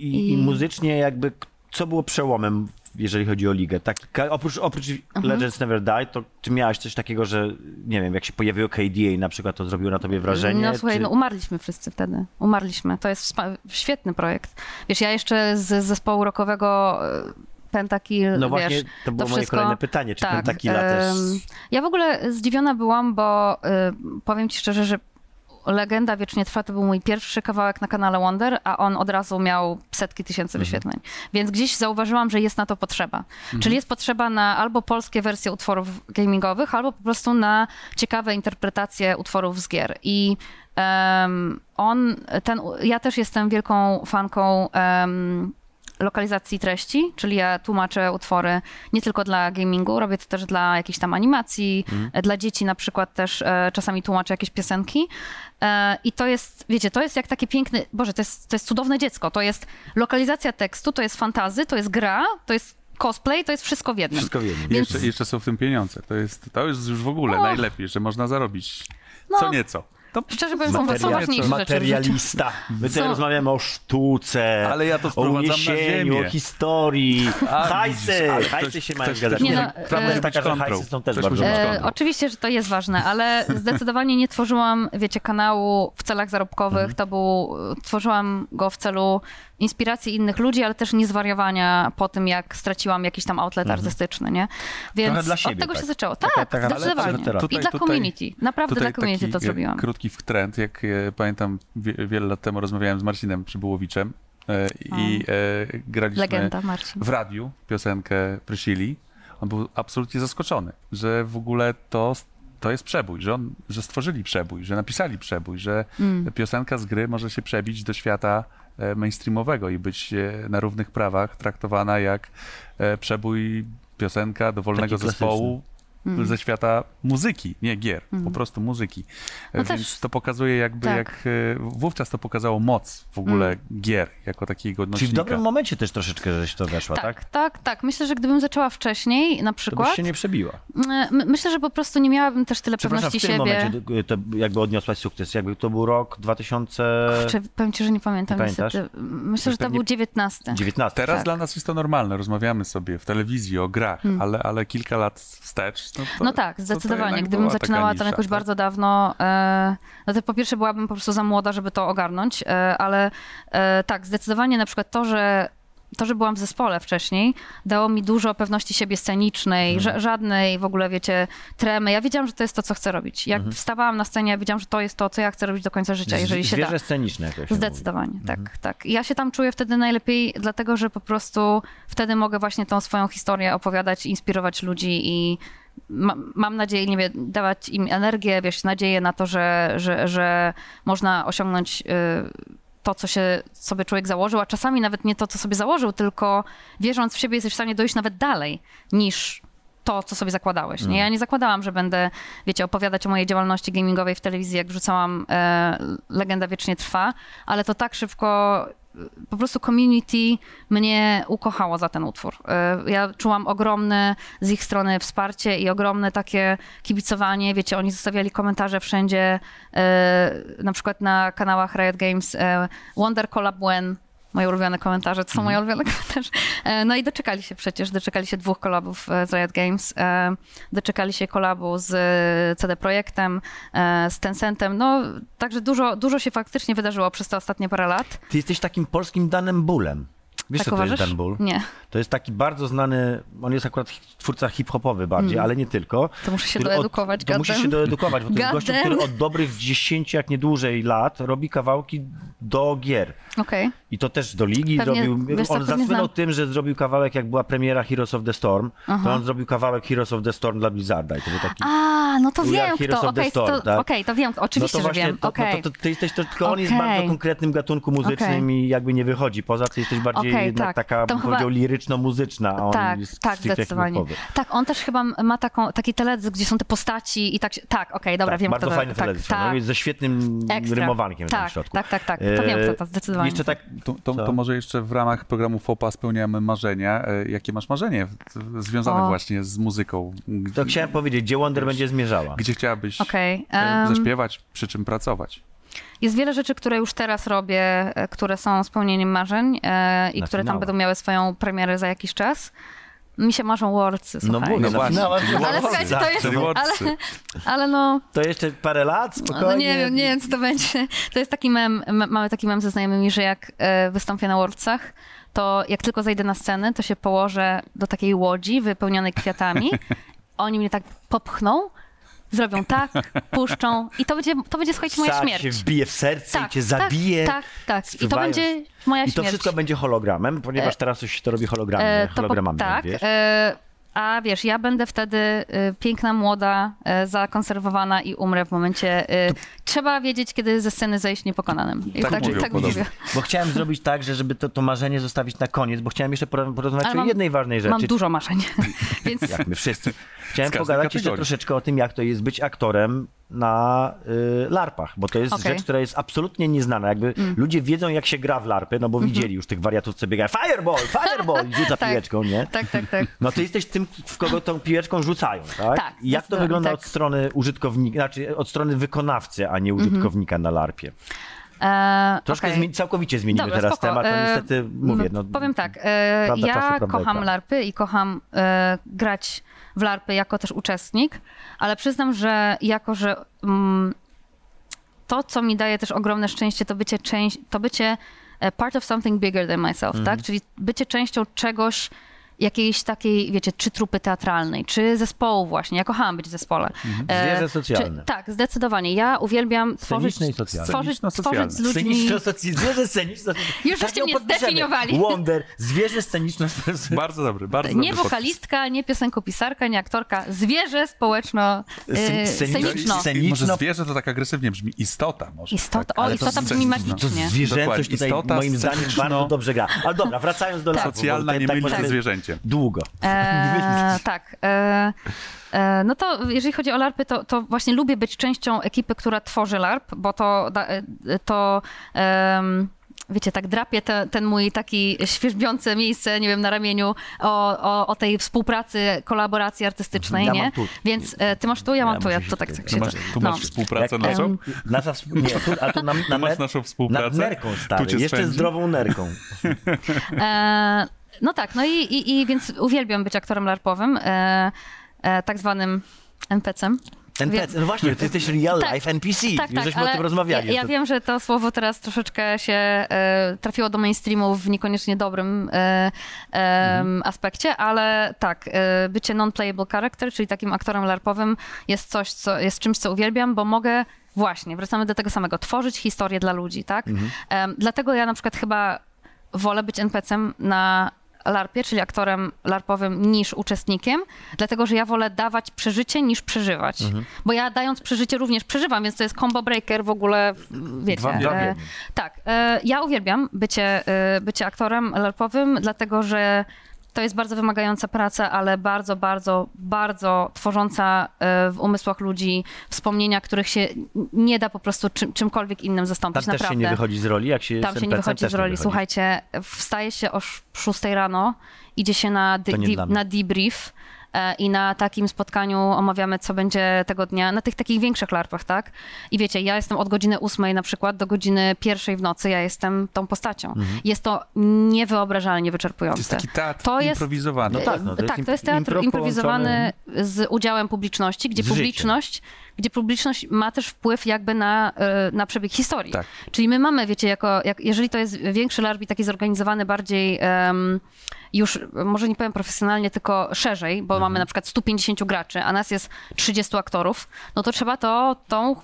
i, I I- muzycznie jakby, co było przełomem, jeżeli chodzi o ligę? Taki, ka- oprócz, oprócz Mhm. Legends Never Die, to czy miałaś coś takiego, że nie wiem, jak się pojawiło KDA na przykład, to zrobiło na tobie wrażenie? No słuchaj, czy... no umarliśmy wszyscy wtedy. Umarliśmy. To jest świetny projekt. Wiesz, ja jeszcze z zespołu rockowego e, Pentakill, No właśnie, wiesz, to było moje wszystko- kolejne pytanie, czy tak, Pentakilla też... Ja w ogóle zdziwiona byłam, bo y, powiem ci szczerze, że Legenda Wiecznie Trwa to był mój pierwszy kawałek na kanale Wonder, a on od razu miał setki tysięcy Mhm. wyświetleń. Więc gdzieś zauważyłam, że jest na to potrzeba. Mhm. Czyli jest potrzeba na albo polskie wersje utworów gamingowych, albo po prostu na ciekawe interpretacje utworów z gier. I em, on, ten, ja też jestem wielką fanką em, lokalizacji treści, czyli ja tłumaczę utwory nie tylko dla gamingu, robię to też dla jakichś tam animacji, e, dla dzieci na przykład też e, czasami tłumaczę jakieś piosenki. E, I to jest, wiecie, to jest jak takie piękne, Boże, to jest, to jest cudowne dziecko, to jest lokalizacja tekstu, to jest fantazy, to jest gra, to jest cosplay, to jest wszystko w jednym. Wszystko wiemy. I jeszcze, jeszcze są w tym pieniądze. To jest, to jest już w ogóle najlepiej, że można zarobić No. co nieco. To, Szczerze powiem, są, są ważniejsze materialista. My tutaj Są- rozmawiamy o sztuce, Ale ja to o uniesieniu, o historii. Hajsy! Hajsy ktoś- się mają zgadzać. Nie no, Prawda jest taka, że hajsy są też Ktoś bardzo ważne. E, oczywiście, że to jest ważne, ale zdecydowanie nie tworzyłam, wiecie, kanału w celach zarobkowych. Mhm. To był, tworzyłam go w celu inspiracji innych ludzi, ale też nie zwariowania po tym, jak straciłam jakiś tam outlet artystyczny, nie? Więc Mhm. Trochę dla siebie, od tego tak. się zaczęło. Tak, taka- ale zdecydowanie. teraz- I Tutaj- dla tutaj- community. Naprawdę Tutaj dla community taki to zrobiłam. krótki trend, jak e, pamiętam wie, wiele lat temu rozmawiałem z Marcinem Przybułowiczem e, i e, graliśmy Legenda, Marcin. w radiu piosenkę Prysili. On był absolutnie zaskoczony, że w ogóle to, to jest przebój, że, on, że stworzyli przebój, że napisali przebój, że Mm. piosenka z gry może się przebić do świata mainstreamowego i być e, na równych prawach traktowana jak e, przebój, piosenka dowolnego Taki zespołu ze świata muzyki, nie gier, po prostu muzyki. No Więc też- to pokazuje jakby, tak. jak e, wówczas to pokazało moc w ogóle gier, jako takiego Czyli w nośnika. dobrym momencie też troszeczkę żeś to weszła, tak? Tak, tak, tak. Myślę, że gdybym zaczęła wcześniej, na To byś przykład, się nie przebiła. my- myślę, że po prostu nie miałabym też tyle w pewności siebie. momencie to jakby odniosłaś sukces? Jakby to był rok 2019? Kurczę, powiem ci, że nie pamiętam Nie niestety. Myślę, że to był 19. Teraz Tak. dla nas jest to normalne, rozmawiamy sobie w telewizji o grach, ale, ale kilka lat wstecz, no to... No tak, zdecydowanie. Gdybym zaczynała tam jakoś tak? bardzo dawno, e, no to po pierwsze byłabym po prostu za młoda, żeby to ogarnąć, e, ale e, tak, zdecydowanie na przykład to, że to, że byłam w zespole wcześniej, dało mi dużo pewności siebie scenicznej, Mhm. ża- żadnej w ogóle, wiecie, tremy. Ja wiedziałam, że to jest to, co chcę robić. Jak Mhm. wstawałam na scenie, ja wiedziałam, że to jest to, co ja chcę robić do końca życia, jeżeli się da. Zwierzę sceniczne, jak to się mówi. Zdecydowanie, tak, tak. I Ja się tam czuję wtedy najlepiej, dlatego że po prostu wtedy mogę właśnie tą swoją historię opowiadać, inspirować ludzi i ma, mam nadzieję, nie wiem, dawać im energię, wiesz, nadzieję na to, że, że, że można osiągnąć y, to, co się sobie człowiek założył, a czasami nawet nie to, co sobie założył, tylko wierząc w siebie jesteś w stanie dojść nawet dalej niż to, co sobie zakładałeś. Nie? Ja nie zakładałam, że będę, wiecie, opowiadać o mojej działalności gamingowej w telewizji, jak wrzucałam e, Legenda Wiecznie Trwa, ale to tak szybko, po prostu community mnie ukochało za ten utwór. E, ja czułam ogromne z ich strony wsparcie i ogromne takie kibicowanie. Wiecie, oni zostawiali komentarze wszędzie, e, na przykład na kanałach Riot Games e, Wonder Collab When, moje ulubione komentarze, to są moje ulubione <laughs> komentarze. E, No i doczekali się przecież, doczekali się dwóch kolabów e, z Riot Games, e, doczekali się kolabu z CD Projektem, z Tencentem, no także dużo, dużo się faktycznie wydarzyło przez te ostatnie parę lat. Ty jesteś takim polskim Danem Bullem. Wiesz, tak co to uważasz? jest Dan Bull? Nie, To jest taki bardzo znany, on jest akurat twórca hip-hopowy bardziej, ale nie tylko. Mm. to muszę się doedukować. Od, to musisz się doedukować, bo to jest gościu, który od dobrych 10, jak nie dłużej lat robi kawałki do gier. Okej, I to też do ligi Pewnie, zrobił. wiesz on zasłynął tym, że zrobił kawałek, jak była premiera Heroes of the Storm. To on zrobił kawałek Heroes of the Storm dla Blizzarda. I to był taki. A, no to wiem Heroes kto, Storm, to, tak? okej, to wiem, oczywiście, no to że wiem, to, okej. no to, to ty jesteś to, tylko on jest bardzo konkretnym gatunku muzycznym i jakby nie wychodzi poza, ty jesteś bardziej Jednak tak. taka, To bym chyba- powiedział, liryczno-muzyczna, a on tak, jest tak, zdecydowanie. Tak, on też chyba ma taką, taki teledysk, gdzie są te postaci i tak, się- tak, okej, dobra, tak, wiem bardzo kto to fajny tak, teledysk, tak, no, jest ze świetnym Ekstra. rymowankiem tam tak, w środku. Tak, tak, tak, to wiem kto to, E, zdecydowanie. Jeszcze tak, To, to, Co? to może jeszcze w ramach programu FOPA spełniamy marzenia. E, Jakie masz marzenie związane O. właśnie z muzyką? To chciałem powiedzieć, gdzie Wonder będzie zmierzała. Gdzie chciałabyś Okej, e, em, zaśpiewać, przy czym pracować? Jest wiele rzeczy, które już teraz robię, e, które są spełnieniem marzeń e, i Na które tam będą miały swoją premierę za jakiś czas. Mi się marzą Worldsy, No mówię, No właśnie. Ale słuchajcie, to jest- ale- Wordsy. Ale no, To jeszcze parę lat, spokojnie. no nie wiem, nie wiem, co to będzie. To jest taki mem, mamy taki mem ze znajomymi, że jak e, wystąpię na Worldsach, to jak tylko zejdę na scenę, to się położę do takiej łodzi wypełnionej kwiatami. <laughs> Oni mnie tak popchną, zrobią tak, puszczą i to będzie, to będzie słuchajcie, moja śmierć. się wbije w serce i cię tak, zabije. Tak, tak. I to będzie moja I to śmierć. wszystko będzie hologramem, ponieważ teraz już się to robi hologramem, E, to po- hologramami, tak, wiesz? e, a wiesz, ja będę wtedy e, piękna, młoda, e, zakonserwowana i umrę w momencie. e, Trzeba wiedzieć, kiedy ze sceny zejść niepokonanym. I Tak mówią tak podobno. mówię. Bo chciałem zrobić tak, że żeby to, to marzenie zostawić na koniec, bo chciałem jeszcze poro- porozmawiać o jednej ważnej rzeczy. Mam dużo marzeń. <laughs> Więc Jak my wszyscy. Chciałem pogadać jeszcze kategorii. troszeczkę o tym, jak to jest być aktorem na y, larpach, bo to jest Okej. rzecz, która jest absolutnie nieznana. Jakby Mm. ludzie wiedzą, jak się gra w larpy, no bo widzieli już tych wariatów, co biegają fireball, fireball i rzuca. <laughs> Tak. piłeczką, nie? tak, tak, tak. No ty jesteś tym, w kogo tą piłeczką rzucają, tak? Tak, I jak to wygląda tak. od strony użytkownika, znaczy od strony wykonawcy, a nie Mhm. użytkownika na larpie? E, Troszkę zmi- całkowicie zmienimy Dobra, teraz spoko. temat, to E, niestety mówię, no, Powiem tak, e, prawda ja czasu, prawda kocham larpy i kocham e, grać w larpy jako też uczestnik, ale przyznam, że jako, że mm, to, co mi daje też ogromne szczęście, to bycie część, to bycie e, part of something bigger than myself, Mhm. tak? Czyli bycie częścią czegoś, jakiejś takiej, wiecie, czy trupy teatralnej, czy zespołu właśnie. Ja kochałam być w zespole. E, Mhm. Zwierzę socjalne. Czy, tak, zdecydowanie. Ja uwielbiam tworzyć, tworzyć, Sceniczno-socjalne. tworzyć z ludźmi... Zwierzę sceniczne. Już Tak żeście mnie zdefiniowali. Wonder, zwierzę sceniczne. Bardzo dobry, bardzo Nie dobry podpis. wokalistka, nie piosenkopisarka, nie aktorka. Zwierzę społeczno e, sceniczno- może zwierzę to tak agresywnie brzmi. Istota może. Istota, tak, o, istota brzmi magicznie. To zwierzęcość tutaj Istota moim zdaniem bardzo dobrze gra. Ale dobra, wracając do Tak. bo Socjalna, nie tak możemy- ze zwierzęciem. Życie. Długo. E, <laughs> tak. E, e, no to jeżeli chodzi o LARPy, to, to właśnie lubię być częścią ekipy, która tworzy LARP, bo to, e, to wiecie, tak drapie te, ten mój taki świeżbiące miejsce, nie wiem, na ramieniu o, o, o tej współpracy, kolaboracji artystycznej, Ja nie? mam tu. Więc e, ty masz tu, ja mam Ja tu, ja to się tak, tutaj- tak Tu się... masz, tu no. masz współpracę Jak- naszą? Nasza. Nie, tu, a tu na, <laughs> na, Tu masz naszą nad współpracę? nerką, stary. Jeszcze spędzi? zdrową nerką. E, no tak, no i, i, i więc uwielbiam być aktorem larpowym, e, e, tak zwanym NPC-em. NPC, no właśnie, ty jesteś real Tak, life NPC. Tak, Już tak, żeśmy o ale tym rozmawiali. Ja, ja wiem, że to słowo teraz troszeczkę się e, trafiło do mainstreamu w niekoniecznie dobrym e, Mhm. aspekcie, ale tak, e, bycie non-playable character, czyli takim aktorem larpowym jest coś, co jest czymś, co uwielbiam, bo mogę właśnie, wracamy do tego samego, tworzyć historię dla ludzi, tak? Mhm. Dlatego ja na przykład chyba wolę być NPC-em na larpie, czyli aktorem larpowym niż uczestnikiem, dlatego że ja wolę dawać przeżycie niż przeżywać. Mhm. Bo ja dając przeżycie również przeżywam, więc to jest combo breaker w ogóle, wiecie. Dwa w e, tak, e, ja uwielbiam bycie, e, bycie aktorem larpowym, dlatego że to jest bardzo wymagająca praca, ale bardzo, bardzo, bardzo tworząca e, w umysłach ludzi wspomnienia, których się nie da po prostu czym, czymkolwiek innym Tam zastąpić. też się naprawdę. nie wychodzi z roli, jak się Tam się nie wychodzi z roli. wychodzi. Słuchajcie, wstaje się o 6 rano, idzie się na, de- na debrief i na takim spotkaniu omawiamy, co będzie tego dnia, na tych takich większych larpach, tak? I wiecie, ja jestem od godziny 8 na przykład do godziny pierwszej w nocy, ja jestem tą postacią. Mhm. Jest to niewyobrażalnie wyczerpujące. To jest taki teatr To jest- improwizowany. No tak, no, to jest tak, imp- to jest teatr impro improwizowany z udziałem publiczności, gdzie życiem. publiczność, gdzie publiczność ma też wpływ jakby na, e, na przebieg historii. Tak. Czyli my mamy, wiecie, jako, jak, jeżeli to jest większy larbi, taki zorganizowany bardziej em, już, może nie powiem profesjonalnie, tylko szerzej, bo Mhm. mamy na przykład 150 graczy, a nas jest 30 aktorów, no to trzeba to, tą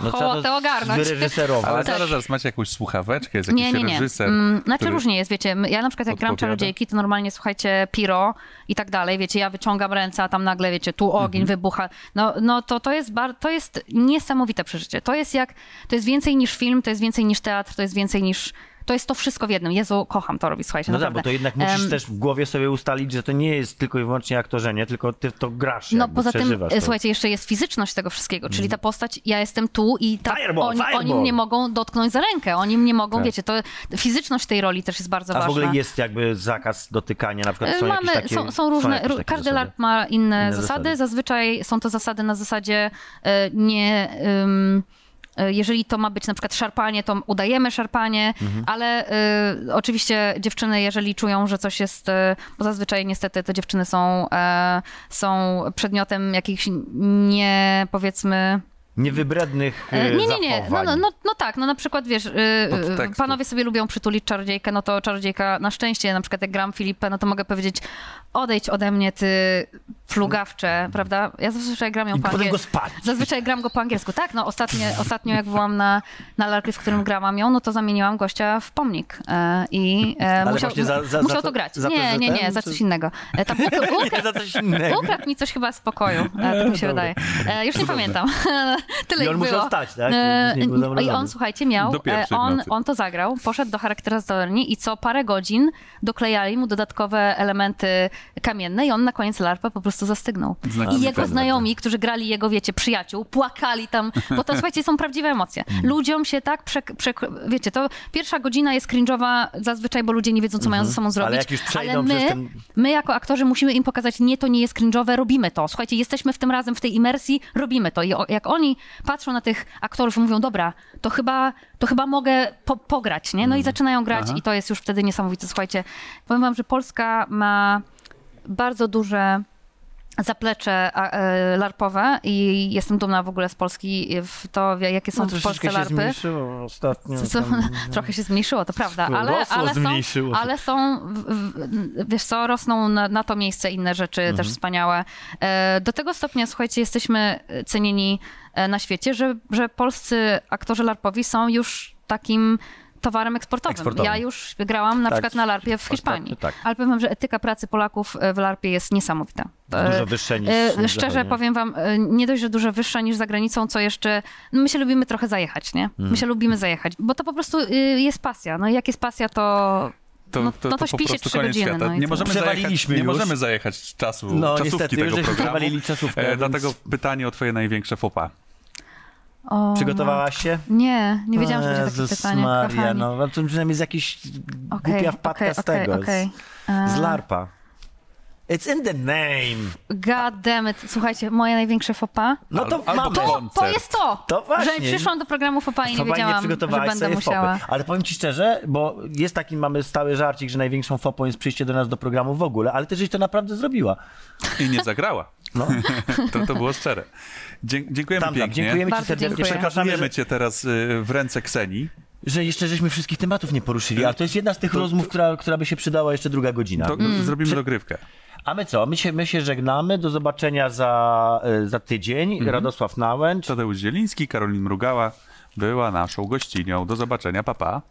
No, hołotę to ogarnąć. Wyreżyserować. Ale Tak. zaraz, zaraz macie jakąś słuchaweczkę, jest jakiś Nie, nie, nie. reżyser. Mm, Znaczy który- różnie jest, wiecie, ja na przykład jak gram czarodziejki, to normalnie słuchajcie piro i tak dalej, wiecie, ja wyciągam ręce, a tam nagle, wiecie, tu ogień Mhm. wybucha. No, no to, to, jest bar- to jest niesamowite przeżycie. To jest jak, to jest więcej niż film, to jest więcej niż teatr, to jest więcej niż, to jest to wszystko w jednym. Jezu, kocham to robić, słuchajcie, No tak, bo to jednak musisz Em, też w głowie sobie ustalić, że to nie jest tylko i wyłącznie aktorzenie, tylko ty w to grasz, No poza tym, to. słuchajcie, jeszcze jest fizyczność tego wszystkiego, czyli ta postać, ja jestem tu i tak, Fireball, oni, oni fireball. mnie mogą dotknąć za rękę, oni mnie mogą, Tak. wiecie, to fizyczność tej roli też jest bardzo A w ważna. ogóle jest jakby zakaz dotykania, na przykład są Mamy, jakieś takie... są, są różne, takie każdy zasady? LARP ma inne, Inne zasady. zasady. Zazwyczaj są to zasady na zasadzie e, nie... e, jeżeli to ma być na przykład szarpanie, to udajemy szarpanie, Mhm. ale y, oczywiście dziewczyny, jeżeli czują, że coś jest, y, bo zazwyczaj niestety te dziewczyny są, e, są przedmiotem jakichś nie, powiedzmy, Niewybrednych E, e, Nie, nie, nie. No, no, no, no tak, no na przykład wiesz, panowie sobie lubią przytulić czarodziejkę, no to czarodziejka na szczęście, na przykład jak gram Filipę, no to mogę powiedzieć, odejdź ode mnie, ty plugawcze, prawda? Ja zazwyczaj gram ją I po angielsku. Zazwyczaj gram go po angielsku. Tak, no ostatnio, ostatnio jak byłam na, na larpie, w którym grałam ją, no to zamieniłam gościa w pomnik e, i e, musiał, za- za- musiał za to to- grać. za nie, nie, nie, ten, za czy- coś innego. E, tam <laughs> ukra- Nie, ukradł, za coś innego. ukradł mi coś chyba z pokoju, e, tak mi się <laughs> wydaje. E, już nie pamiętam. <laughs> Tyle I on musiał było. stać, tak? E, I on, słuchajcie, miał, e, on, on to zagrał, poszedł do charakteryzatorni i co parę godzin doklejali mu dodatkowe elementy kamienne i on na koniec larpę po prostu zastygnął. Znaczy, I jego znajomi, którzy grali jego, wiecie, przyjaciół, płakali tam, bo to, <laughs> słuchajcie, są prawdziwe emocje. Ludziom się tak, przek- przek- wiecie, to pierwsza godzina jest cringe'owa zazwyczaj, bo ludzie nie wiedzą, co mają ze sobą zrobić. jak już przejdą ale my, ten- my jako aktorzy musimy im pokazać, nie, to nie jest cringe'owe, robimy to. Słuchajcie, jesteśmy w tym razem, w tej imersji, robimy to. I jak oni patrzą na tych aktorów i mówią, dobra, to chyba, to chyba mogę po, pograć, nie? No i zaczynają grać Aha. i to jest już wtedy niesamowite. Słuchajcie, powiem wam, że Polska ma bardzo duże zaplecze e, larpowe i jestem dumna w ogóle z Polski w to, jakie są No, w Polsce się larpy. zmniejszyło ostatnio. Co, tam- <laughs> trochę się zmniejszyło, to prawda, ale, ale, są, się. ale są, wiesz co, rosną na, na to miejsce inne rzeczy Mhm. też wspaniałe. E, Do tego stopnia, słuchajcie, jesteśmy cenieni e, na świecie, że, że polscy aktorzy larpowi są już takim towarem eksportowym. Eksportowym. Ja już grałam na Tak. przykład na larpie w Ostatnio Hiszpanii, tak. ale powiem wam, że etyka pracy Polaków e, w larpie jest niesamowita. E, Dużo wyższe niż E, Szczerze zachodnie. powiem wam, e, nie dość, że dużo wyższa niż za granicą, co jeszcze, no my się lubimy trochę zajechać, nie? My Mhm. się lubimy zajechać, bo to po prostu jest pasja. No i jak jest pasja, to to, No- to, no to po śpi się prostu trzy koniec godziny, świata. no nie możemy zajechać, nie możemy zajechać z czasu, No, czasówki niestety, tego już programu. przewalili czasówkę, E, więc- Dlatego pytanie o twoje największe fopa. O, Przygotowałaś się? Nie, nie wiedziałam, że będzie Jezus takie pytanie. Maria, kochani. no a to przynajmniej z jakiejś Okej, głupia wpadka okej, z tego, okej. z, z E, larpa. It's in the name. God damn it. Słuchajcie, moje największe fopa. No to Albo mamy. to- To, jest to, To właśnie. że przyszłam do programu fopa i nie Fopa wiedziałam, że przygotowałaś będę sobie musiała. Fopy. Ale powiem ci szczerze, bo jest taki, mamy stały żarcik, że największą fopą jest przyjście do nas do programu w ogóle, ale ty żeś to naprawdę zrobiła. I nie zagrała. No. <laughs> To, to było szczere. Dzie dziękujemy Tam, pięknie. dziękujemy ci serdecznie. dziękuję. Przekazujemy, Przekazujemy że, cię teraz y, w ręce Kseni. że jeszcze żeśmy wszystkich tematów nie poruszyli, ale to jest jedna z tych rozmów, która, która by się przydała jeszcze druga godzina. To Mm. zrobimy dogrywkę. A my co? My się, my się żegnamy. Do zobaczenia za, y, za tydzień. Mhm. Radosław Nałęcz. Tadeusz Zieliński, Karolin Mrugała była naszą gościnią. Do zobaczenia, papa.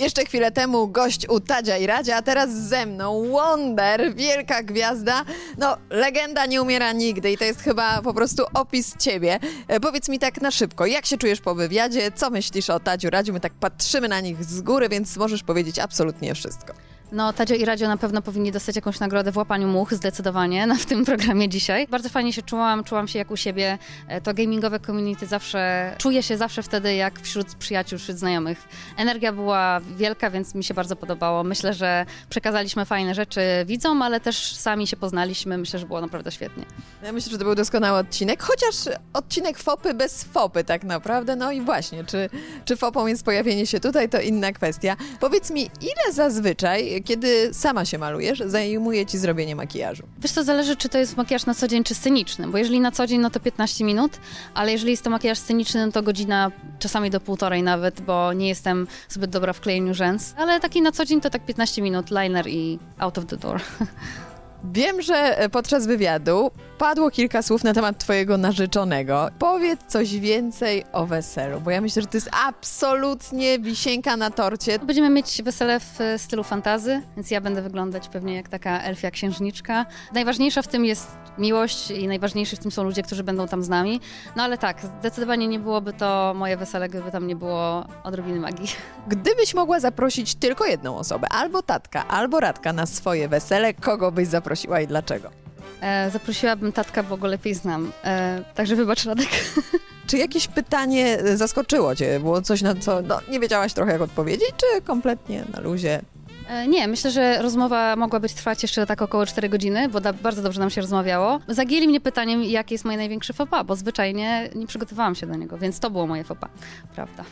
Jeszcze chwilę temu gość u Tadzia i Radzia, a teraz ze mną Wonder, wielka gwiazda. No, legenda nie umiera nigdy i to jest chyba po prostu opis ciebie. E, powiedz mi tak na szybko, jak się czujesz po wywiadzie? Co myślisz o Tadziu, Radziu? My tak patrzymy na nich z góry, więc możesz powiedzieć absolutnie wszystko. No, Tadzio i Radio na pewno powinni dostać jakąś nagrodę w łapaniu much, zdecydowanie, <laughs> na w tym programie dzisiaj. Bardzo fajnie się czułam, czułam się jak u siebie. E, To gamingowe community zawsze, czuję się zawsze wtedy jak wśród przyjaciół, wśród znajomych. Energia była wielka, więc mi się bardzo podobało. Myślę, że przekazaliśmy fajne rzeczy widzom, ale też sami się poznaliśmy. Myślę, że było naprawdę świetnie. Ja myślę, że to był doskonały odcinek, chociaż odcinek Fopy bez Fopy tak naprawdę. No i właśnie, czy, czy Fopą jest pojawienie się tutaj, to inna kwestia. Powiedz mi, ile zazwyczaj, kiedy sama się malujesz, zajmuje ci zrobienie makijażu? Wiesz co, zależy czy to jest makijaż na co dzień, czy sceniczny, bo jeżeli na co dzień, no to 15 minut, ale jeżeli jest to makijaż sceniczny, no to godzina, czasami do półtorej nawet, bo nie jestem zbyt dobra w klejeniu rzęs, ale taki na co dzień to tak 15 minut, liner i out of the door. <laughs> Wiem, że podczas wywiadu padło kilka słów na temat twojego narzeczonego. Powiedz coś więcej o weselu, bo ja myślę, że to jest absolutnie wisienka na torcie. Będziemy mieć wesele w e, stylu fantazy, więc ja będę wyglądać pewnie jak taka elfia księżniczka. Najważniejsza w tym jest miłość i najważniejsi w tym są ludzie, którzy będą tam z nami. No ale tak, zdecydowanie nie byłoby to moje wesele, gdyby tam nie było odrobiny magii. Gdybyś mogła zaprosić tylko jedną osobę, albo tatka, albo radka na swoje wesele, kogo byś zaprosiła i dlaczego? E, zaprosiłabym tatka, bo go lepiej znam. E, także wybacz Radek. <laughs> Czy jakieś pytanie e, zaskoczyło cię? Było coś, na co no, nie wiedziałaś trochę jak odpowiedzieć, czy kompletnie na luzie? Nie, myślę, że rozmowa mogłaby trwać jeszcze tak około 4 godziny, bo da, bardzo dobrze nam się rozmawiało. Zagięli mnie pytaniem, jakie jest moje największe fopa, bo zwyczajnie nie przygotowałam się do niego, więc to było moje fopa, prawda.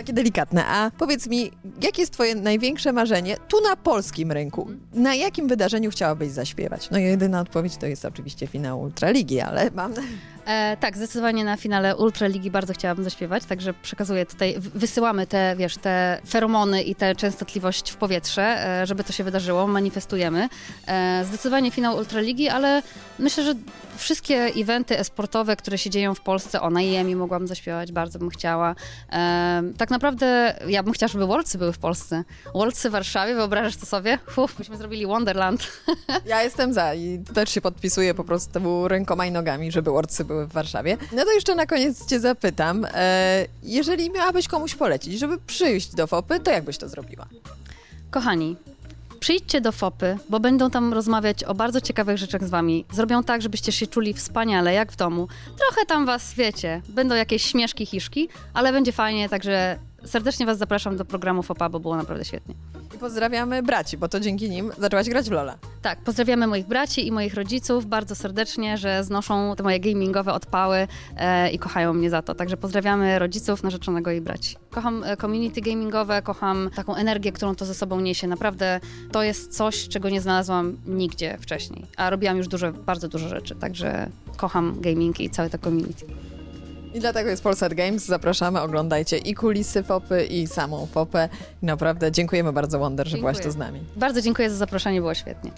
Takie delikatne. A powiedz mi, jakie jest twoje największe marzenie tu na polskim rynku? Na jakim wydarzeniu chciałabyś zaśpiewać? No i jedyna odpowiedź to jest oczywiście finał Ultraligi, ale mam... E, tak, zdecydowanie na finale Ultraligi bardzo chciałabym zaśpiewać, także przekazuję tutaj, wysyłamy te, wiesz, te feromony i tę częstotliwość w powietrze, e, żeby to się wydarzyło, manifestujemy. E, zdecydowanie finał Ultraligi, ale myślę, że wszystkie eventy esportowe, które się dzieją w Polsce, o na IEM mogłam zaśpiewać, bardzo bym chciała. E, tak naprawdę ja bym chciała, żeby Worldsy były w Polsce. Worldsy w Warszawie, wyobrażasz to sobie? Uf, byśmy zrobili Wonderland. <laughs> Ja jestem za i też się podpisuję po prostu rękoma i nogami, żeby Wordsy były w Warszawie. No to jeszcze na koniec cię zapytam, e, jeżeli miałabyś komuś polecić, żeby przyjść do FOPy, to jak byś to zrobiła? Kochani, przyjdźcie do FOPy, bo będą tam rozmawiać o bardzo ciekawych rzeczach z wami. Zrobią tak, żebyście się czuli wspaniale, jak w domu. Trochę tam was, wiecie, będą jakieś śmieszki, hiszki, ale będzie fajnie, także serdecznie was zapraszam do programu FOPA, bo było naprawdę świetnie. I pozdrawiamy braci, bo to dzięki nim zaczęłaś grać w Lola. Tak, pozdrawiamy moich braci i moich rodziców bardzo serdecznie, że znoszą te moje gamingowe odpały e, i kochają mnie za to. Także pozdrawiamy rodziców, narzeczonego i braci. Kocham e, community gamingowe, kocham taką energię, którą to ze sobą niesie. Naprawdę to jest coś, czego nie znalazłam nigdzie wcześniej. A robiłam już dużo, bardzo dużo rzeczy, także kocham gaming i całe to community. I dlatego jest Polsat Games. Zapraszamy, oglądajcie i kulisy FOPy, i samą FOPę. I naprawdę dziękujemy bardzo, Wonder, że byłaś Dziękuję. tu z nami. Bardzo dziękuję za zaproszenie, było świetnie.